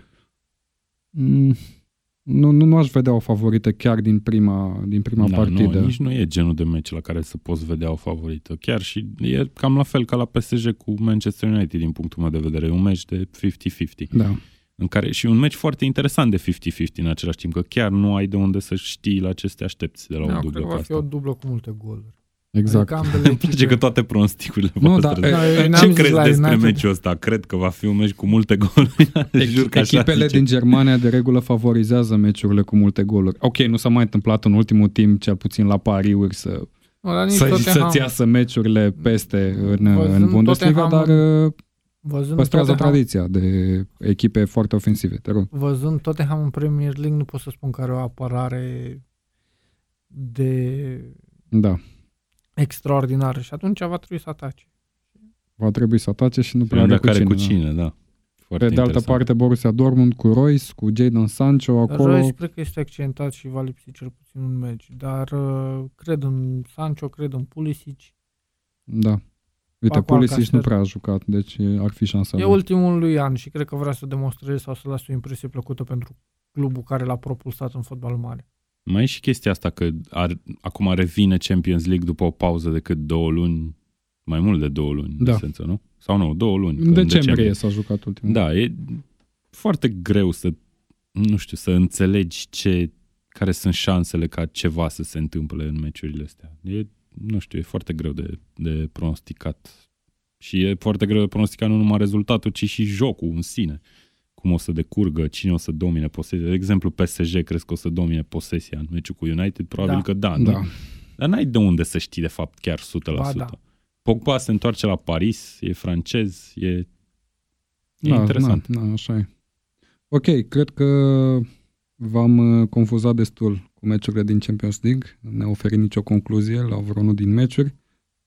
Mm, Nu, nu, nu aș vedea o favorită chiar din prima, din prima da, partidă. Nu, nici nu e genul de meci la care să poți vedea o favorită. Chiar și e cam la fel ca la PSG cu Manchester United din punctul meu de vedere. E un meci de 50-50. Da. În care, și un meci foarte interesant de 50-50 în același timp, că chiar nu ai de unde să știi la ce să te aștepți de la Da, o cred dublă că ca va fi asta. o dublă cu multe goluri. Exact. Adică ambele Îmi place echipe- că toate pronosticurile Nu, voastre- da, e- Da, eu n-am Ce zis crezi la despre United. meciul ăsta? Cred că va fi un meci cu multe goluri. (laughs) Jur că așa Echipele zice. din Germania de regulă favorizează meciurile cu multe goluri. Ok, nu s-a mai întâmplat în ultimul timp, cel puțin la pariuri, să, Nu, dar nici să, Tottenham- să-ți iasă meciurile peste în, Văzând în Bundesliga, Tottenham- dar uh, Văzând păstrează Tottenham, tradiția de echipe foarte ofensive, te rog. văzând Tottenham în Premier League, nu pot să spun că are o apărare de... Da. Extraordinară și atunci va trebui să atace. Va trebui să atace și nu prea Vedem are dacă cu are cine. cu da. cine, da. Foarte Pe de altă interesant. parte, Borussia Dortmund cu Royce, cu Jadon Sancho acolo. Royce cred că este accidentat și va lipsi cel puțin un meci, dar uh, cred în Sancho, cred în Pulisic. Da. Uite, Paco Pulisic nu Alcacer. prea a jucat, deci ar fi șansa E lui. ultimul lui an și cred că vrea să demonstreze sau să lasă o impresie plăcută pentru clubul care l-a propulsat în fotbalul mare. Mai e și chestia asta că ar, acum revine Champions League după o pauză de cât două luni, mai mult de două luni, Da. în esență, nu? Sau nu, două luni. că În decembrie s-a jucat ultimul. Da, e foarte greu să, nu știu, să înțelegi ce, care sunt șansele ca ceva să se întâmple în meciurile astea. E, nu știu, e foarte greu de, de pronosticat. Și e foarte greu de pronosticat nu numai rezultatul, ci și jocul în sine. Cum o să decurgă, cine o să domine posesia. De exemplu, PSG crezi că o să domine posesia în meciul cu United? Probabil Da. că da, nu? Da. Dar n-ai de unde să știi de fapt chiar 100%. Ba da. Pogba se întoarce la Paris, e francez, e, e da, interesant. Da, da, așa e. Ok, cred că v-am uh, confuzat destul cu meciurile din Champions League. Ne oferit nicio concluzie la vreunul din meciuri.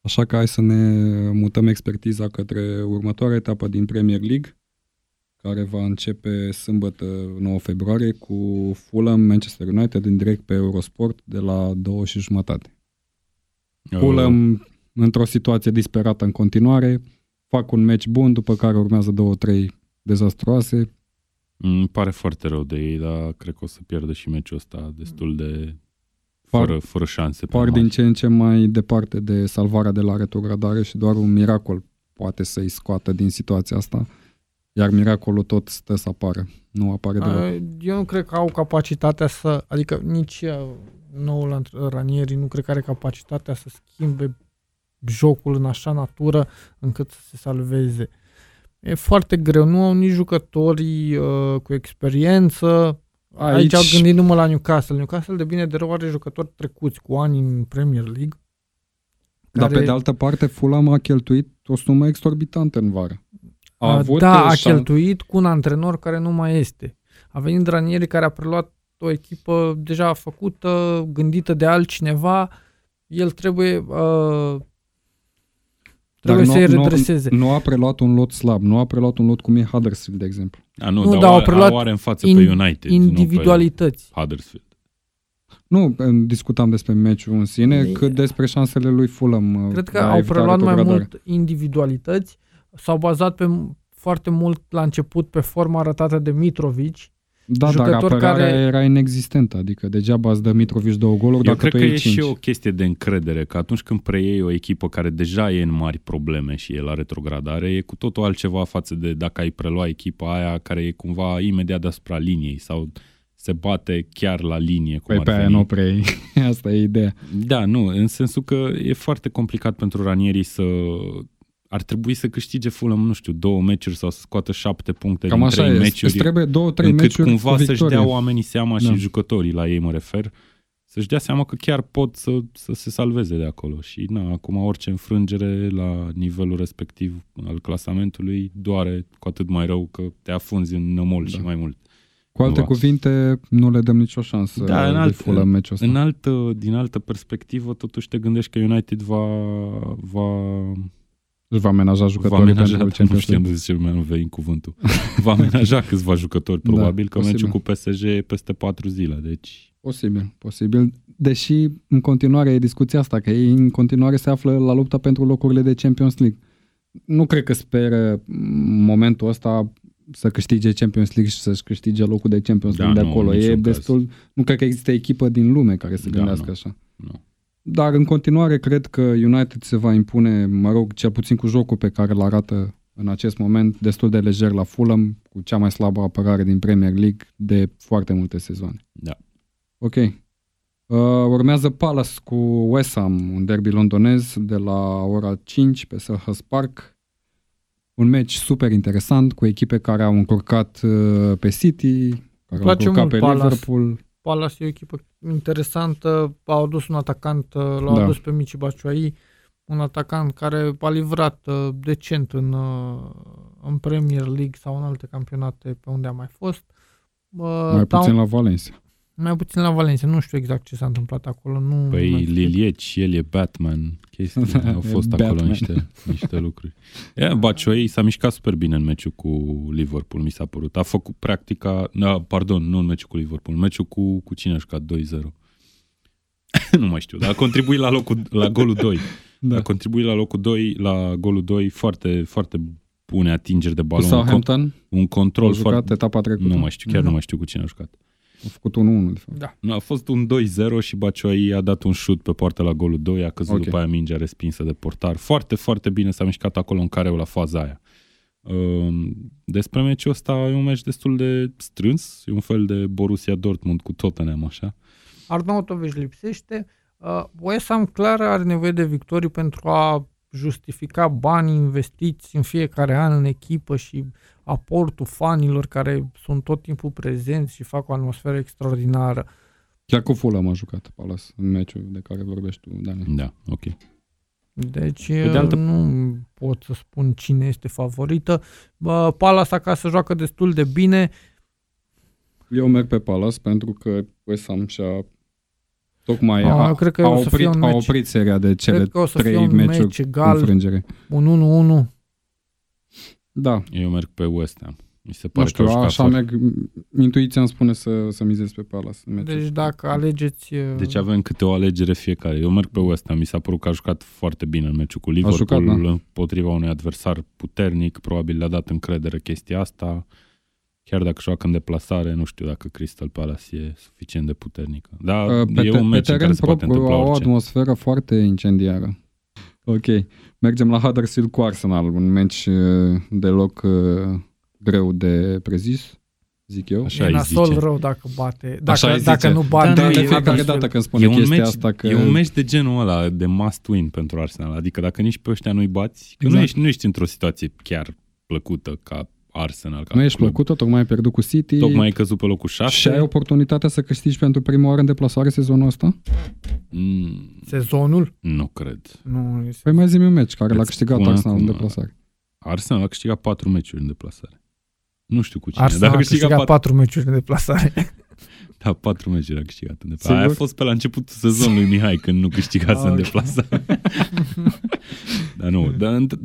Așa că hai să ne mutăm expertiza către următoarea etapă din Premier League, care va începe sâmbătă 9 februarie cu Fulham Manchester United în direct pe Eurosport de la 2 și jumătate. Fulham într-o situație disperată în continuare, fac un meci bun, după care urmează două, trei dezastroase. Îmi pare foarte rău de ei, dar cred că o să pierdă și meciul ăsta destul de Par- fără, fără șanse. Par mari. din ce în ce mai departe de salvarea de la retrogradare și doar un miracol poate să-i scoată din situația asta, iar miracolul tot stă să apară. Nu apare deloc. Uh, Eu nu cred că au capacitatea să, adică nici uh, noul antr- Ranieri nu cred că are capacitatea să schimbe jocul în așa natură încât să se salveze. E foarte greu, nu au nici jucătorii uh, cu experiență. Aici, Aici au gândindu-mă la Newcastle. Newcastle de bine de rău are jucători trecuți cu ani în Premier League. Dar care- pe de altă parte, Fulham a cheltuit o sumă exorbitantă în vară. A A avut da, a șan- cheltuit cu un antrenor care nu mai este. A venit Ranieri care a preluat o echipă deja făcută, gândită de altcineva. El trebuie uh, Dar trebuie nu- să-i nu- redreseze. Nu a preluat un lot slab, nu a preluat un lot cum e Huddersfield, de exemplu. A, nu, Nu, dar dar au are, preluat au are în față in- pe United, Individualități. nu pe Huddersfield. Nu em, discutam despre meciul în sine, E- cât despre șansele lui Fulham. uh, Cred că de a au evita preluat mai retrogradarea. mult individualități. S-au bazat pe foarte mult la început pe forma arătată de Mitrovic. Da, dar jucători apărarea care- era inexistentă, adică degeaba îți dă Mitrovic două goluri Eu dacă cred tu că iei e cinci. și o chestie de încredere, că atunci când preiei o echipă care deja e în mari probleme și e la retrogradare, e cu totul altceva față de dacă ai prelua echipa aia care e cumva imediat deasupra liniei sau se bate chiar la linie. Cum Păi ar pe aia veni. nu o preiei. (laughs) Asta e ideea. Da, nu, în sensul că e foarte complicat pentru Ranieri să ar trebui să câștige Fulham, nu știu, două meciuri sau să scoată șapte puncte Cam din așa trei e. meciuri. Îți trebuie două, trei încât meciuri cumva cu să-și victorie. dea oamenii seama și Da. jucătorii la ei mă refer, să-și dea seama că chiar pot să, să se salveze de acolo. Și na, acum orice înfrângere la nivelul respectiv al clasamentului doare cu atât mai rău că te afunzi în nămol Da. și mai mult. Cu alte Cumva. cuvinte, nu le dăm nicio șansă Da, în lui alt- Fulham meciul ăsta. În altă, din altă perspectivă, totuși te gândești că United va, va Își va menaja va jucătorii amenaja, pentru nu Champions știam League. de zice lumea, nu vei cuvântul. Va amenaja câțiva jucători, Da, probabil, că posibil. meciul cu PSG e peste patru zile, deci... Posibil, posibil. Deși în continuare e discuția asta, că ei în continuare se află la lupta pentru locurile de Champions League. Nu cred că speră în momentul ăsta să câștige Champions League și să-și câștige locul de Champions Da, League de nu, acolo. în E niciun caz. destul, nu cred că există echipă din lume care să Da, gândească nu. așa. Nu. Dar în continuare cred că United se va impune, mă rog, cel puțin cu jocul pe care îl arată în acest moment, destul de lejer la Fulham, cu cea mai slabă apărare din Premier League de foarte multe sezoane. Da. Ok. Uh, urmează Palace cu West Ham, un derby londonez de la ora 5 pe Selhurst Park. Un meci super interesant cu echipe care au încurcat uh, pe City, care au place încurcat mult pe Palace. Liverpool. Palace e o echipă interesantă, au adus un atacant, uh, l-au Da. adus pe Mici Baciuai, un atacant care a livrat uh, decent în, uh, în Premier League sau în alte campionate pe unde a mai fost. Uh, Mai dau- puțin la Valencia. Mai puțin la Valencia, nu știu exact ce s-a întâmplat acolo. Nu, Păi nu mai știu. Lilieci, el e Batman, chestii, au fost Batman. acolo niște, niște lucruri. Yeah, Bacioi s-a mișcat super bine în meciul cu Liverpool, mi s-a părut. A făcut practica, na, pardon, nu în meciul cu Liverpool, în meciul cu, cu cine a jucat 2-0. (laughs) nu mai știu, dar a contribuit la, locul, la golul 2. Da. A contribuit la locul 2, la golul 2, foarte, foarte bune atingeri de Cu balon. Un, con- Southampton, un au control jucat foarte... etapa trecută. Nu mai știu, chiar Nu. nu mai știu cu cine a jucat. Au făcut 1-1, de fapt. Da. Nu, a fost un 2-0 și Bacioi a dat un șut pe poartă la golul 2, a căzut Ok. okay. după aia mingea respinsă de portar. Foarte, foarte bine s-a mișcat acolo în careu la faza aia. Um, Despre meciul ăsta e un meci destul de strâns, e un fel de Borussia Dortmund cu Tottenham, așa. Arnautovic lipsește. Uh, West Ham clar are nevoie de victorii pentru a justifica banii investiți în fiecare an în echipă și aportul fanilor care sunt tot timpul prezenți și fac o atmosferă extraordinară. Chiar cu Fulham a jucat Palace în meciul de care vorbești tu, Dani. Da, ok. Deci de de altă- nu pot să spun cine este favorită. Bă, Palace acasă joacă destul de bine. Eu merg pe Palace pentru că West Ham și-a tocmai A, a, eu cred că a, o să fie oprit, un a meci- oprit seria de cele Cred că o să fie trei un meciuri meci egal, înfrângere. un 1-1. Da, Eu merg pe West Ham. Mi se nu pare știu, că au jucat așa foarte... merg, intuiția îmi spune să, să mizez pe Palace. în meciul Deci ăsta. dacă alegeți... uh, Deci avem câte o alegere fiecare. Eu merg pe West Ham. Mi s-a părut că a jucat foarte bine în meciul cu Liverpool, jucat, da. împotriva unui adversar puternic. Probabil le-a dat încredere chestia asta. Chiar dacă joacă în deplasare, nu știu dacă Crystal Palace e suficient de puternică. Dar Uh, e te- un meci în care se poate propriu întâmpla au o orice. atmosferă foarte incendiară. Ok, mergem la Huddersfield cu Arsenal, un meci uh, deloc uh, greu de prezis, zic eu. Așa e îi nasol zice. rău dacă bate. Așa Dacă, îi dacă zice. nu bate... Da, de e- fiecare Huddersfield. dată când spune E un, chestia meci, asta că... e un meci de genul ăla, de must win pentru Arsenal. Adică dacă nici pe ăștia nu-i bați, că nu, Exact. ești, nu ești într-o situație chiar plăcută ca Arsenal. Ca nu ești club. plăcută, tocmai ai pierdut cu City Tocmai ai căzut pe locul 6. și ai oportunitatea să câștigi pentru prima oară în deplasare sezonul ăsta? Mm, Sezonul? nu cred. Nu, este... Păi mai zi un meci care l-a Îți câștigat spun Arsenal în acum, deplasare. Arsenal a câștigat 4 meciuri în deplasare. Nu știu cu cine, Arsenal dar a a câștigat, câștigat 4, patru meciuri de deplasare. (laughs) da, 4 meciuri a câștigat în deplasare. Sigur? Aia a fost pe la începutul sezonului (laughs) Mihai, când nu câștigase Ah, în ok. deplasare. (laughs) dar nu, dar înt-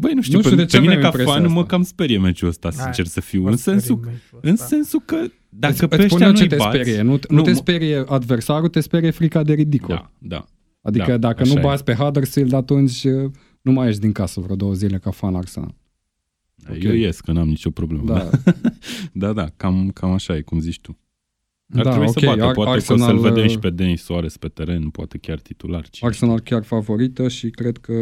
Băi, nu știu, Nu știu pe, de ce pe mine aveam ca impresia fan mă asta. cam sperie meciul ăsta, Hai, sincer să fiu. Mă În sperie sensul, meciul în ăsta. sensul că dacă Îți- pe îți spun ăștia eu ce nu-i te bați... sperie. Nu, nu, Nu, te mă- sperie adversarul, te sperie frica de ridicol. Da, da. Adică Da, dacă așa nu e. bați pe Huddersfield, atunci uh, nu mai ești din casă vreo două zile ca fan Arsenal. Ok. Eu ies, că n-am nicio problemă. Da, (laughs) da, da cam, cam așa e, cum zici tu. Ar da trebui ok. să bată, Ar- poate Arsenal, că o să-l vedem uh, și pe Denis Soares pe teren, poate chiar titular. cine Arsenal chiar favorită și cred că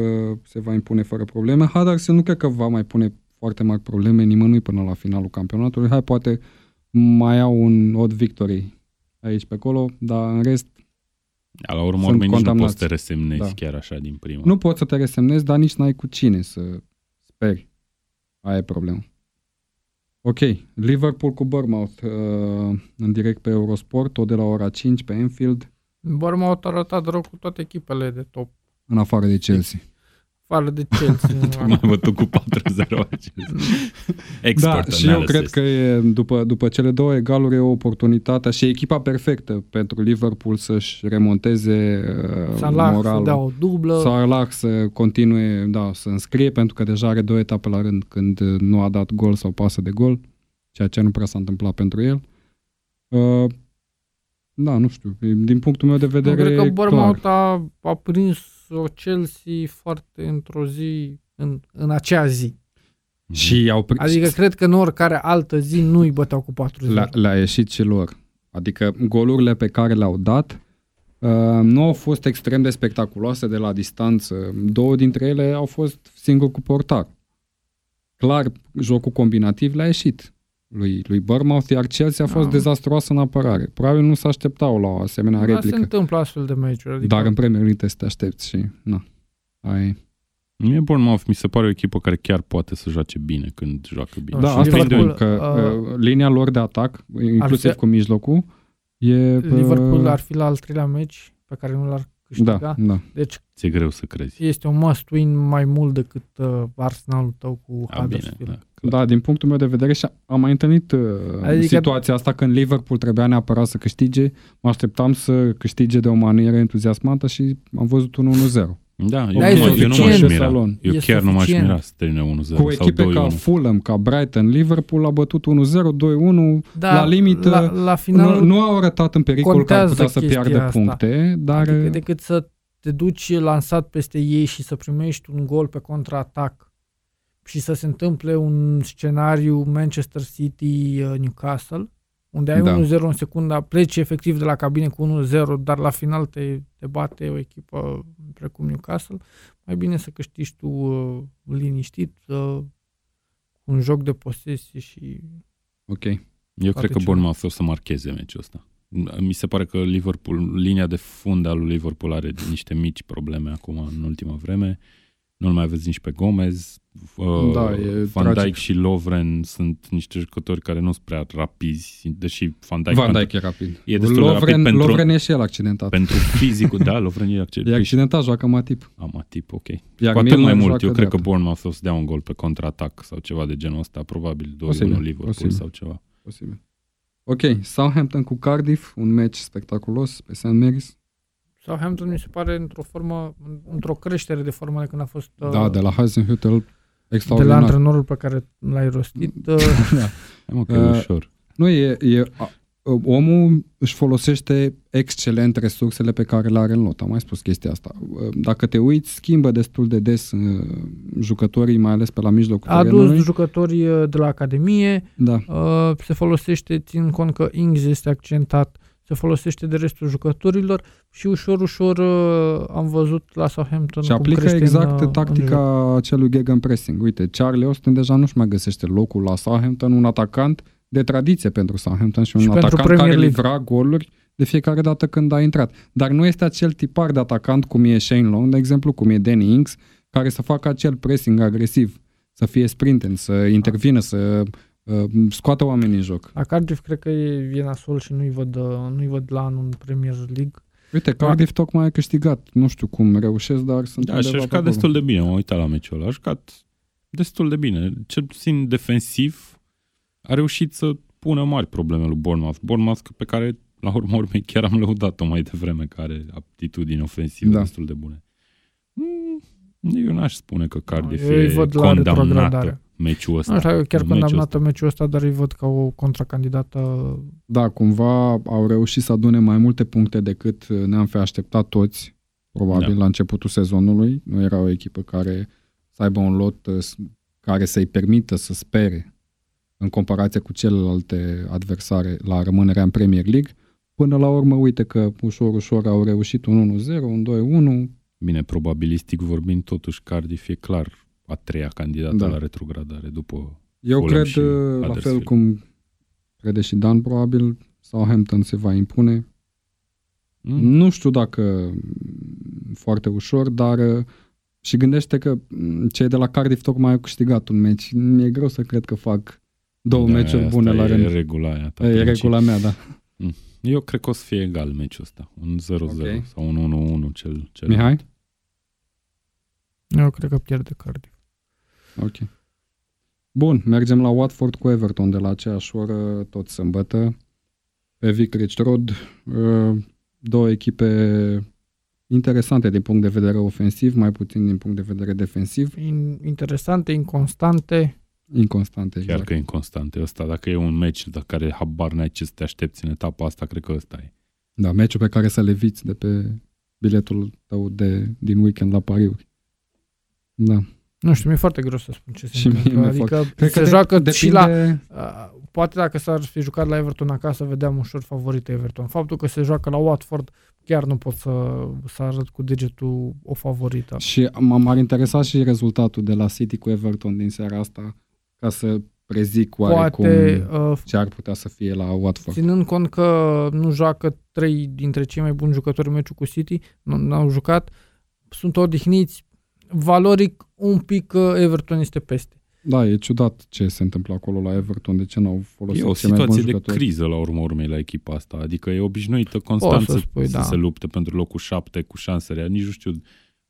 se va impune fără probleme. Huddersfield nu cred că va mai pune foarte mari probleme nimănui până la finalul campionatului. Hai, poate mai au un odd victory aici pe acolo, dar în rest Da, la urmă Sunt urmei nici nu condamnați. poți să te resemnezi Da. chiar așa din prima. nu poți să te resemnezi, dar nici n-ai cu cine să speri. Aia e problema. Ok, Liverpool cu Bournemouth uh, în direct pe Eurosport, tot de la ora 5 pe Enfield, Bournemouth a arătat rău cu toate echipele de top. în afară de Chelsea. Afară de Chelsea. Tocmai am bătut cu 4-0 acest. Expert Da, și eu analysis. cred că e, după, după cele două egaluri e o oportunitate și e echipa perfectă pentru Liverpool să-și remonteze uh, Salah să moralul. dea o dublă. Salah să continue, da, să înscrie pentru că deja are două etape la rând când uh, nu a dat gol sau pasă de gol, ceea ce nu prea s-a întâmplat pentru el. Uh, da, nu știu, e- din punctul meu de Eu vedere cred că e Bournemouth clar. a, a prins o Chelsea foarte într-o zi, în, în acea zi. Și au pri- Adică cred că în oricare altă zi nu îi băteau cu 4 0 le-a, le-a ieșit și lor. Adică golurile pe care le-au dat uh, nu au fost extrem de spectaculoase de la distanță. Două dintre ele au fost singur cu portar. Clar, jocul combinativ le-a ieșit lui, lui Bournemouth, iar Chelsea a fost Da. dezastruoasă în apărare. Probabil nu se așteptau la o asemenea Dar se replică. întâmplă astfel de meciuri. Adică Dar în Premier League te să te aștepți și na. Ai... Mie Bournemouth mi se pare o echipă care chiar poate să joace bine când joacă bine. Da, și asta Liverpool, spun, că uh, uh, linia lor de atac, inclusiv fi- cu mijlocul, e... uh, Liverpool ar fi la al treilea meci pe care nu l-ar câștiga. Da, da. Deci Ți-e greu să crezi. este un must win mai mult decât uh, Arsenalul tău cu A, bine, Huddersfield. da. Da, din punctul meu de vedere și am mai întâlnit uh, adică... situația asta când Liverpool trebuia neapărat să câștige. Mă așteptam să câștige de o manieră entuziasmată și am văzut un 1-0. Da, eu, Da, e nu, mă- eu nu m-aș suficient. mira. Salon. Eu E chiar nu m-aș suficient. mira să termine 1-0 Cu sau echipe 2-1. ca Fulham, ca Brighton, Liverpool a bătut 1-0, 2-1. Da, la limită, la, la final Nu, nu au arătat în pericol că ar contează putea să chestia piardă asta. puncte, dar Adică decât să te duci lansat peste ei și să primești un gol pe contraatac și să se întâmple un scenariu Manchester City-Newcastle, unde ai Da. 1-0 în secunda, pleci efectiv de la cabine cu 1-0, dar la final te, te bate o echipă precum Newcastle, mai bine să câștigi tu uh, liniștit, uh, cu un joc de posesie și ok. Eu Poate cred că ceva. Bournemouth o să marcheze meciul ăsta. Mi se pare că Liverpool, linia de fund al lui Liverpool are niște mici probleme acum în ultima vreme. Nu-l mai aveți nici pe Gomez. Uh, Da, e Van tragic. Dijk și Lovren sunt niște jucători care nu sunt prea rapizi, deși Van Dijk, Van pentru, Dijk e rapid. E destul de Lovren, rapid pentru- Lovren e și el accidentat. pentru fizicul, da, Lovren e E accident. accidentat, joacă Matip. Amatip, ok. Iar Cu atât Milner mai mult, joacă eu cred că dreapta. Bournemouth o să dea un gol pe contraatac sau ceva de genul ăsta, probabil 2-1 Posibil, Liverpool posibil. sau ceva. Posibil. Ok, Southampton cu Cardiff, un meci spectaculos pe St. Mary's. Southampton mi se pare într-o formă, într-o creștere de formă de când a fost uh, Da, de la Hasenhüttl, de la extraordinar. antrenorul pe care l-ai rostit. (laughs) Uh, Hai mă, că e Uh, ușor. Nu, e, e, a, omul își folosește excelent resursele pe care le are în lot. Am mai spus chestia asta. Dacă te uiți, schimbă destul de des uh, jucătorii, mai ales pe la mijlocul a adus terenului. jucători uh, de la Academie, Da. uh, se folosește, țin cont că Ings este accentat, se folosește de restul jucătorilor și ușor, ușor uh, am văzut la Southampton Și cum aplică crește exact în, uh, în tactica acelui gegenpressing. Uite, Charlie Austin deja nu-și mai găsește locul la Southampton, un atacant de tradiție pentru Southampton și un Și pentru atacant Premier care League. livra goluri de fiecare dată când a intrat. Dar nu este acel tipar de atacant cum e Shane Long, de exemplu, cum e Danny Ings, care să facă acel pressing agresiv, să fie sprinten, să intervină, să uh, scoată oamenii în joc. La Cardiff cred că e, e nasol și nu-i văd, uh, nu-i văd la anul în Premier League. Uite, Cardiff tocmai a câștigat. Nu știu cum reușesc, dar sunt Da, și undeva a pe jucat acolo. destul de bine, m-am uitat la meciul ăla. A jucat destul de bine. Cel puțin defensiv a reușit să pună mari probleme lui Bournemouth. Bournemouth pe care, la urma urmei, chiar am lăudat-o mai devreme, care are aptitudini ofensive Da. destul de bune. Mm, Eu n-aș spune că Cardiff Eu îi e văd la retrogradare. Condamnată meciul ăsta. Nu știu, chiar Meciul condamnată ăsta. meciul ăsta, dar îi văd ca o contracandidată Da, cumva au reușit să adune mai multe puncte decât ne-am fi așteptat toți, probabil, Da. la începutul sezonului. Nu era o echipă care să aibă un lot uh, s- care să-i permită să spere în comparație cu celelalte adversare la rămânerea în Premier League. Până la urmă, uite că ușor, ușor au reușit un 1-0, un 2-1. Bine, probabilistic vorbind, totuși Cardiff e clar a treia candidată Da. la retrogradare după Eu Fulham cred, și uh, la fel Huddersfield. cum crede și Dan, probabil, Southampton se va impune. Mm. Nu știu dacă mm, foarte ușor, dar uh, și gândește că mm, cei de la Cardiff tocmai au câștigat un meci. Mi-e greu să cred că fac două Da, meciuri asta bune la e rând. regula aia. ta E, e princip. regula mea, da. Eu cred că o să fie egal meciul ăsta. Un 0-0 Ok. sau un 1-1 cel, cel Mihai? Eu cred că pierde Cardiff. Ok. Bun, mergem la Watford cu Everton de la aceeași oră, tot sâmbătă, pe Vicarage Road. Uh, Două echipe interesante din punct de vedere ofensiv, mai puțin din punct de vedere defensiv, In, interesante, inconstante. inconstante. Chiar Exact. că e inconstant e ăsta. Dacă e un meci la care habar n-ai ce să te aștepți în etapa asta, cred că ăsta e. Da, meciul pe care să le viți de pe biletul tău de, din weekend la pariuri. Da. Nu știu, mi-e foarte greu să spun ce se Și mie întâmplă. mi-e Adică Cred se că joacă de- și la... depinde- Uh, poate dacă s-ar fi jucat la Everton acasă, vedeam ușor favorit Everton. Faptul că se joacă la Watford, chiar nu pot să, să arăt cu degetul o favorită. Și m- m-ar interesa și rezultatul de la City cu Everton din seara asta, ca să prezic oarecum Poate, uh, ce ar putea să fie la Watford. ținând cont că nu joacă trei dintre cei mai buni jucători în meciul cu City, nu n-au jucat, sunt odihniți, valoric un pic uh, Everton este peste. Da, e ciudat ce se întâmplă acolo la Everton, de ce n-au folosit E o cei mai buni situație de jucători. criză la urma urmei la echipa asta. Adică e obișnuită constant să să, spui, să da. se lupte pentru locul 7 cu șanse reale. Nici nu știu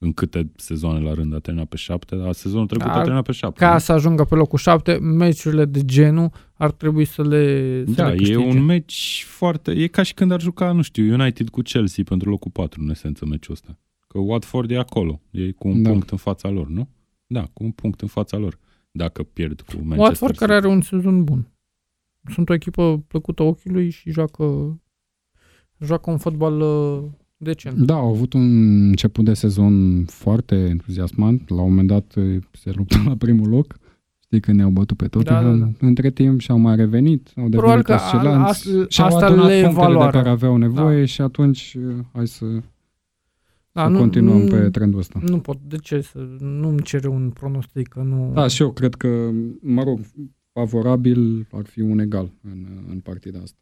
în câte sezoane la rând a terminat pe șapte, dar sezonul trecut Da, a terminat pe șapte. Ca nu? să ajungă pe locul 7, meciurile de genul ar trebui să le să Da, le e câștige. un meci foarte... E ca și când ar juca, nu știu, United cu Chelsea pentru locul 4, în esență, meciul ăsta. Că Watford e acolo. E cu un Da. punct în fața lor, nu? Da, cu un punct în fața lor. Dacă pierd cu Manchester Watford City. care are un sezon bun. Sunt o echipă plăcută ochiului și joacă joacă un fotbal uh, decent. Da, au avut un început de sezon foarte entuziasmant. La un moment dat eh, se luptă la primul loc. Știi că ne-au bătut pe Tottenham. Da, da, Între timp și-au mai revenit, au Probabil devenit că a- oscilanți a- și-au asta adunat le e punctele de valoarea. care aveau nevoie și atunci eh, hai să, Da, să nu, continuăm nu, pe trendul ăsta. Nu pot. De ce? Să, nu-mi cere un pronostic, că nu... Da, și eu cred că, mă rog, favorabil ar fi un egal în, în partida asta.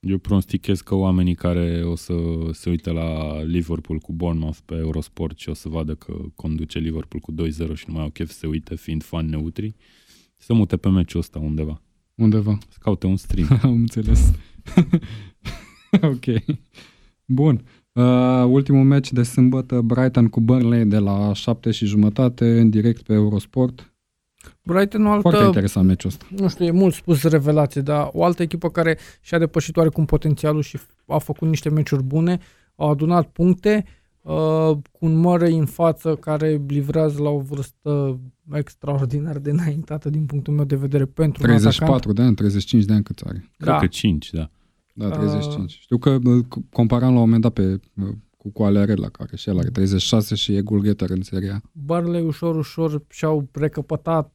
Eu pronostichez că oamenii care o să se uite la Liverpool cu Bournemouth pe Eurosport și o să vadă că conduce Liverpool cu 2-0 și nu mai au chef să se uite, fiind fan neutri, să mute pe meciul ăsta undeva. Undeva. Să caute un stream. (laughs) Am înțeles. (laughs) ok. Bun. Uh, ultimul meci de sâmbătă, Brighton cu Burnley de la 7 și jumătate, în direct pe Eurosport. Brighton o Foarte altă, interesant meciul ăsta. nu știu, e mult spus revelație, dar o altă echipă care și-a depășit oarecum potențialul și a făcut niște meciuri bune, au adunat puncte, uh, cu un Murray în față care livrează la o vârstă extraordinar de înaintată din punctul meu de vedere pentru un atacant. 34 de ani, 35 de ani cât are. Cred Da. că 5, da. Da, Uh. 35. Știu că uh, comparam la un moment dat pe, uh, cu Coalerela, care și el are 36 și e goalgetter în seria. Burnley ușor, ușor și-au recăpătat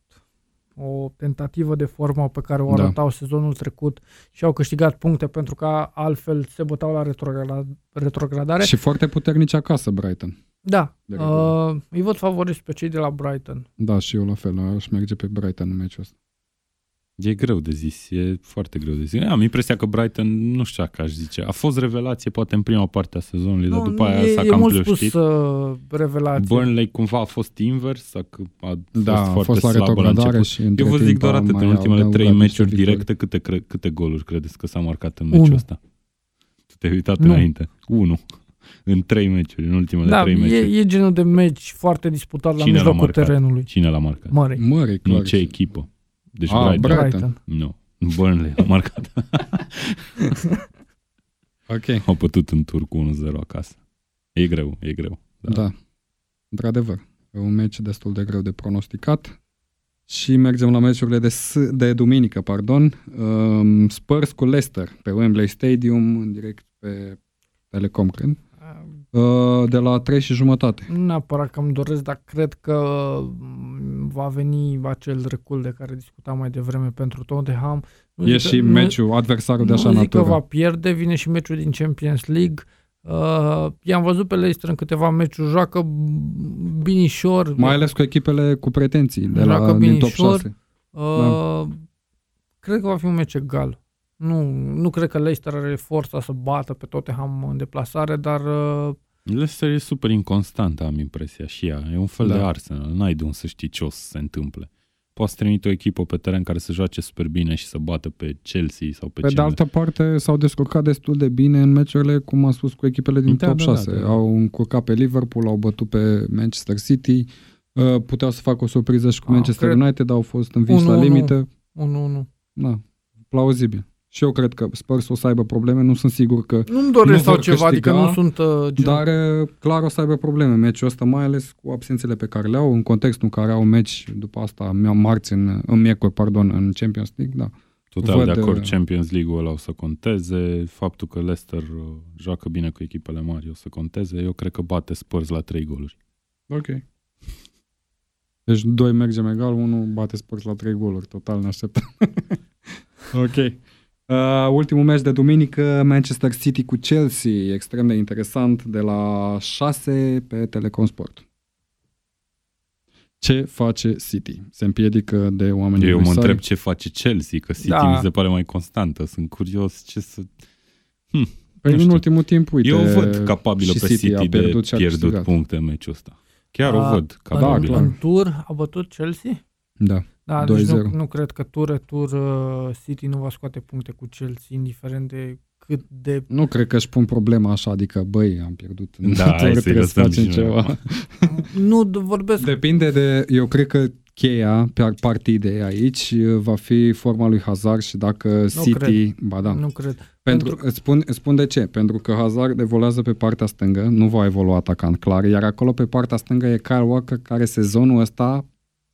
o tentativă de formă pe care o Da. arătau sezonul trecut și au câștigat puncte pentru că altfel se bătau la retrogra- retrogradare. Și foarte puternici acasă, Brighton. Da, De uh, îi văd favoriți pe cei de la Brighton. Da, și eu la fel, aș merge pe Brighton în meciul ăsta. E greu de zis, e foarte greu de zis. Am impresia că Brighton, nu știu dacă aș zice, a fost revelație poate în prima parte a sezonului, dar după aia e, s-a e cam mult spus plăștit. uh, revelație. Burnley cumva a fost invers, a, a fost Da, a foarte fost la slabă la retrogradare început. și între Eu vă zic timp doar a atât, mai în ultimele adăugat trei niște meciuri victorii. directe, câte, cre- câte goluri credeți că s-a marcat în meciul Unu. ăsta? Tu te-ai uitat Nu. înainte? Unu. În trei meciuri, în ultimele da, trei meciuri. e, e genul de meci foarte disputat la Cine l-a mijlocul marcat? terenului. Cine l-a marcat? Mări. Mări, clar. Nu, ce echipă? Deci Ah, Brighton. Brighton. Brighton. Nu. Burnley l-a marcat. (laughs) Ok. Au pătut în tur cu 1-0 acasă. E greu, e greu. Da. da. Într-adevăr. E un meci destul de greu de pronosticat. Și mergem la meciurile de, s- de duminică, pardon. Um, Spurs cu Leicester pe Wembley Stadium, în direct pe Telecom, cred. Uh, de la 3 și jumătate. Nu neapărat că îmi doresc, dar cred că mm, va veni acel recul de care discutam mai devreme pentru Tottenham. Nu E zic și că- meciul, adversarul de nu așa zic natură. că va pierde, vine și meciul din Champions League. Uh, i-am văzut pe Leicester în câteva meciuri, joacă binișor. Mai ales cu echipele cu pretenții de Joacă la, din top binișor. 6. Uh, Cred că va fi un meci egal. Nu, nu cred că Leicester are forța să bată pe Tottenham în deplasare, dar uh, Leicester e super inconstant, am impresia și ea. E un fel Da. de Arsenal. N-ai de unde să știi ce o să se întâmple. Poți să trimite o echipă pe teren care să joace super bine și să bată pe Chelsea sau pe, Pe de cine. altă parte, s-au descurcat destul de bine în meciurile, cum am spus, cu echipele din Da, top da, da, 6. da. Au încurcat pe Liverpool, au bătut pe Manchester City, uh, puteau să facă o surpriză și cu Ah, Manchester cred- United, au fost învinși la 1-1. limită. 1-1. Da, plauzibil. Și eu cred că Spurs o să aibă probleme, nu sunt sigur că... Nu-mi doresc Nu sau vor ceva, câștiga, adică nu sunt uh, genul. Dar uh, clar o să aibă probleme în meciul ăsta, mai ales cu absențele pe care le au, în contextul în care au meci după asta, marți, în, în miercuri, pardon, în Champions League, da. Total Văd, de acord, uh, Champions League-ul ăla o să conteze, faptul că Leicester uh, joacă bine cu echipele mari o să conteze, eu cred că bate Spurs la 3 goluri. Ok. Deci doi mergem egal, unul bate Spurs la 3 goluri. Total ne așteptăm. (laughs) ok. Uh, ultimul meci de duminică, Manchester City cu Chelsea, extrem de interesant, de la 6 pe Telecom Sport. Ce face City? Se împiedică de oamenii Eu mă adversari? întreb ce face Chelsea, că City Da. mi se pare mai constantă. Sunt curios ce să... Păi nu în știu. ultimul timp, uite, eu văd capabilă și pe City City, a de pierdut și a pierdut câștigat. puncte în meciul ăsta. Chiar o A, văd în, capabilă. clar. în tur a bătut Chelsea? Da. Da, deci 2-0. nu, nu cred că tur tur uh, City nu va scoate puncte cu Chelsea, indiferent de cât de... Nu cred că își pun problema așa, adică, băi, am pierdut în Da, (laughs) dator, hai să-i trebuie să lăsăm facem și noi. ceva. (laughs) Nu d- vorbesc... Depinde de, eu cred că cheia pe partidei aici uh, va fi forma lui Hazard și dacă City, cred. ba da, Nu cred. pentru, pentru- îți, spun, îți spun de ce, pentru că Hazard evoluează pe partea stângă, nu va evolua atacant clar, iar acolo pe partea stângă e Kyle Walker care sezonul ăsta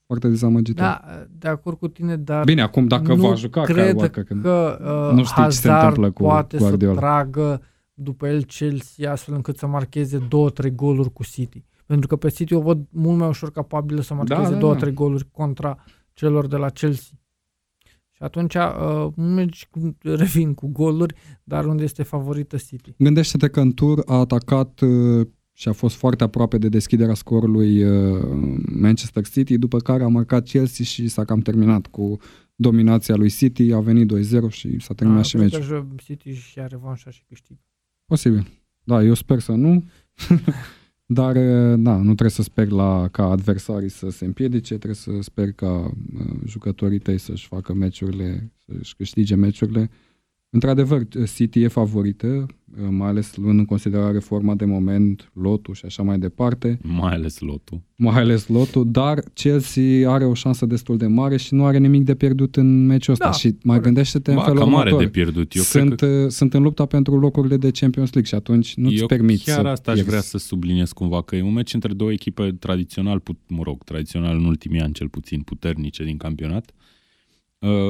foarte dezamăgitor. Da, de acord cu tine, dar Bine, acum dacă nu va juca Kyle cred Walker, că... că uh, nu știi ce se Hazard întâmplă cu poate Guardiola. să tragă după el Chelsea astfel încât să marcheze două, trei goluri cu City. Pentru că pe City o văd mult mai ușor capabilă să marcheze Da, da, două, da. trei goluri contra celor de la Chelsea. Și atunci uh, mergi, cu- revin cu goluri, dar unde este favorită City. Gândește-te că în tur a atacat uh, și a fost foarte aproape de deschiderea scorului uh, Manchester City, după care a marcat Chelsea și s-a cam terminat cu dominația lui City, a venit 2-0 și s-a terminat Ah, și cred meciul. că City și ia revanșa și câștigă. Posibil. Da, eu sper să nu. (laughs) Dar, uh, da, nu trebuie să sper la, ca adversarii să se împiedice, trebuie să sper ca uh, jucătorii tăi să-și facă meciurile, să-și câștige meciurile. Într-adevăr, City e favorită, uh, mai ales luând în considerare forma de moment, lotul și așa mai departe, Mai ales lotul. mai ales lotul, dar Chelsea are o șansă destul de mare și nu are nimic de pierdut în meciul ăsta. Da, și mai corect. gândește-te în Ba, felul cam mare următor. de pierdut. Eu sunt, cred că uh, sunt în lupta pentru locurile de Champions League și atunci nu-ți eu permiți chiar să asta aș pierzi. vrea să subliniez cumva, că e un meci între două echipe tradițional, put- mă rog, tradițional în ultimii ani cel puțin puternice din campionat, uh,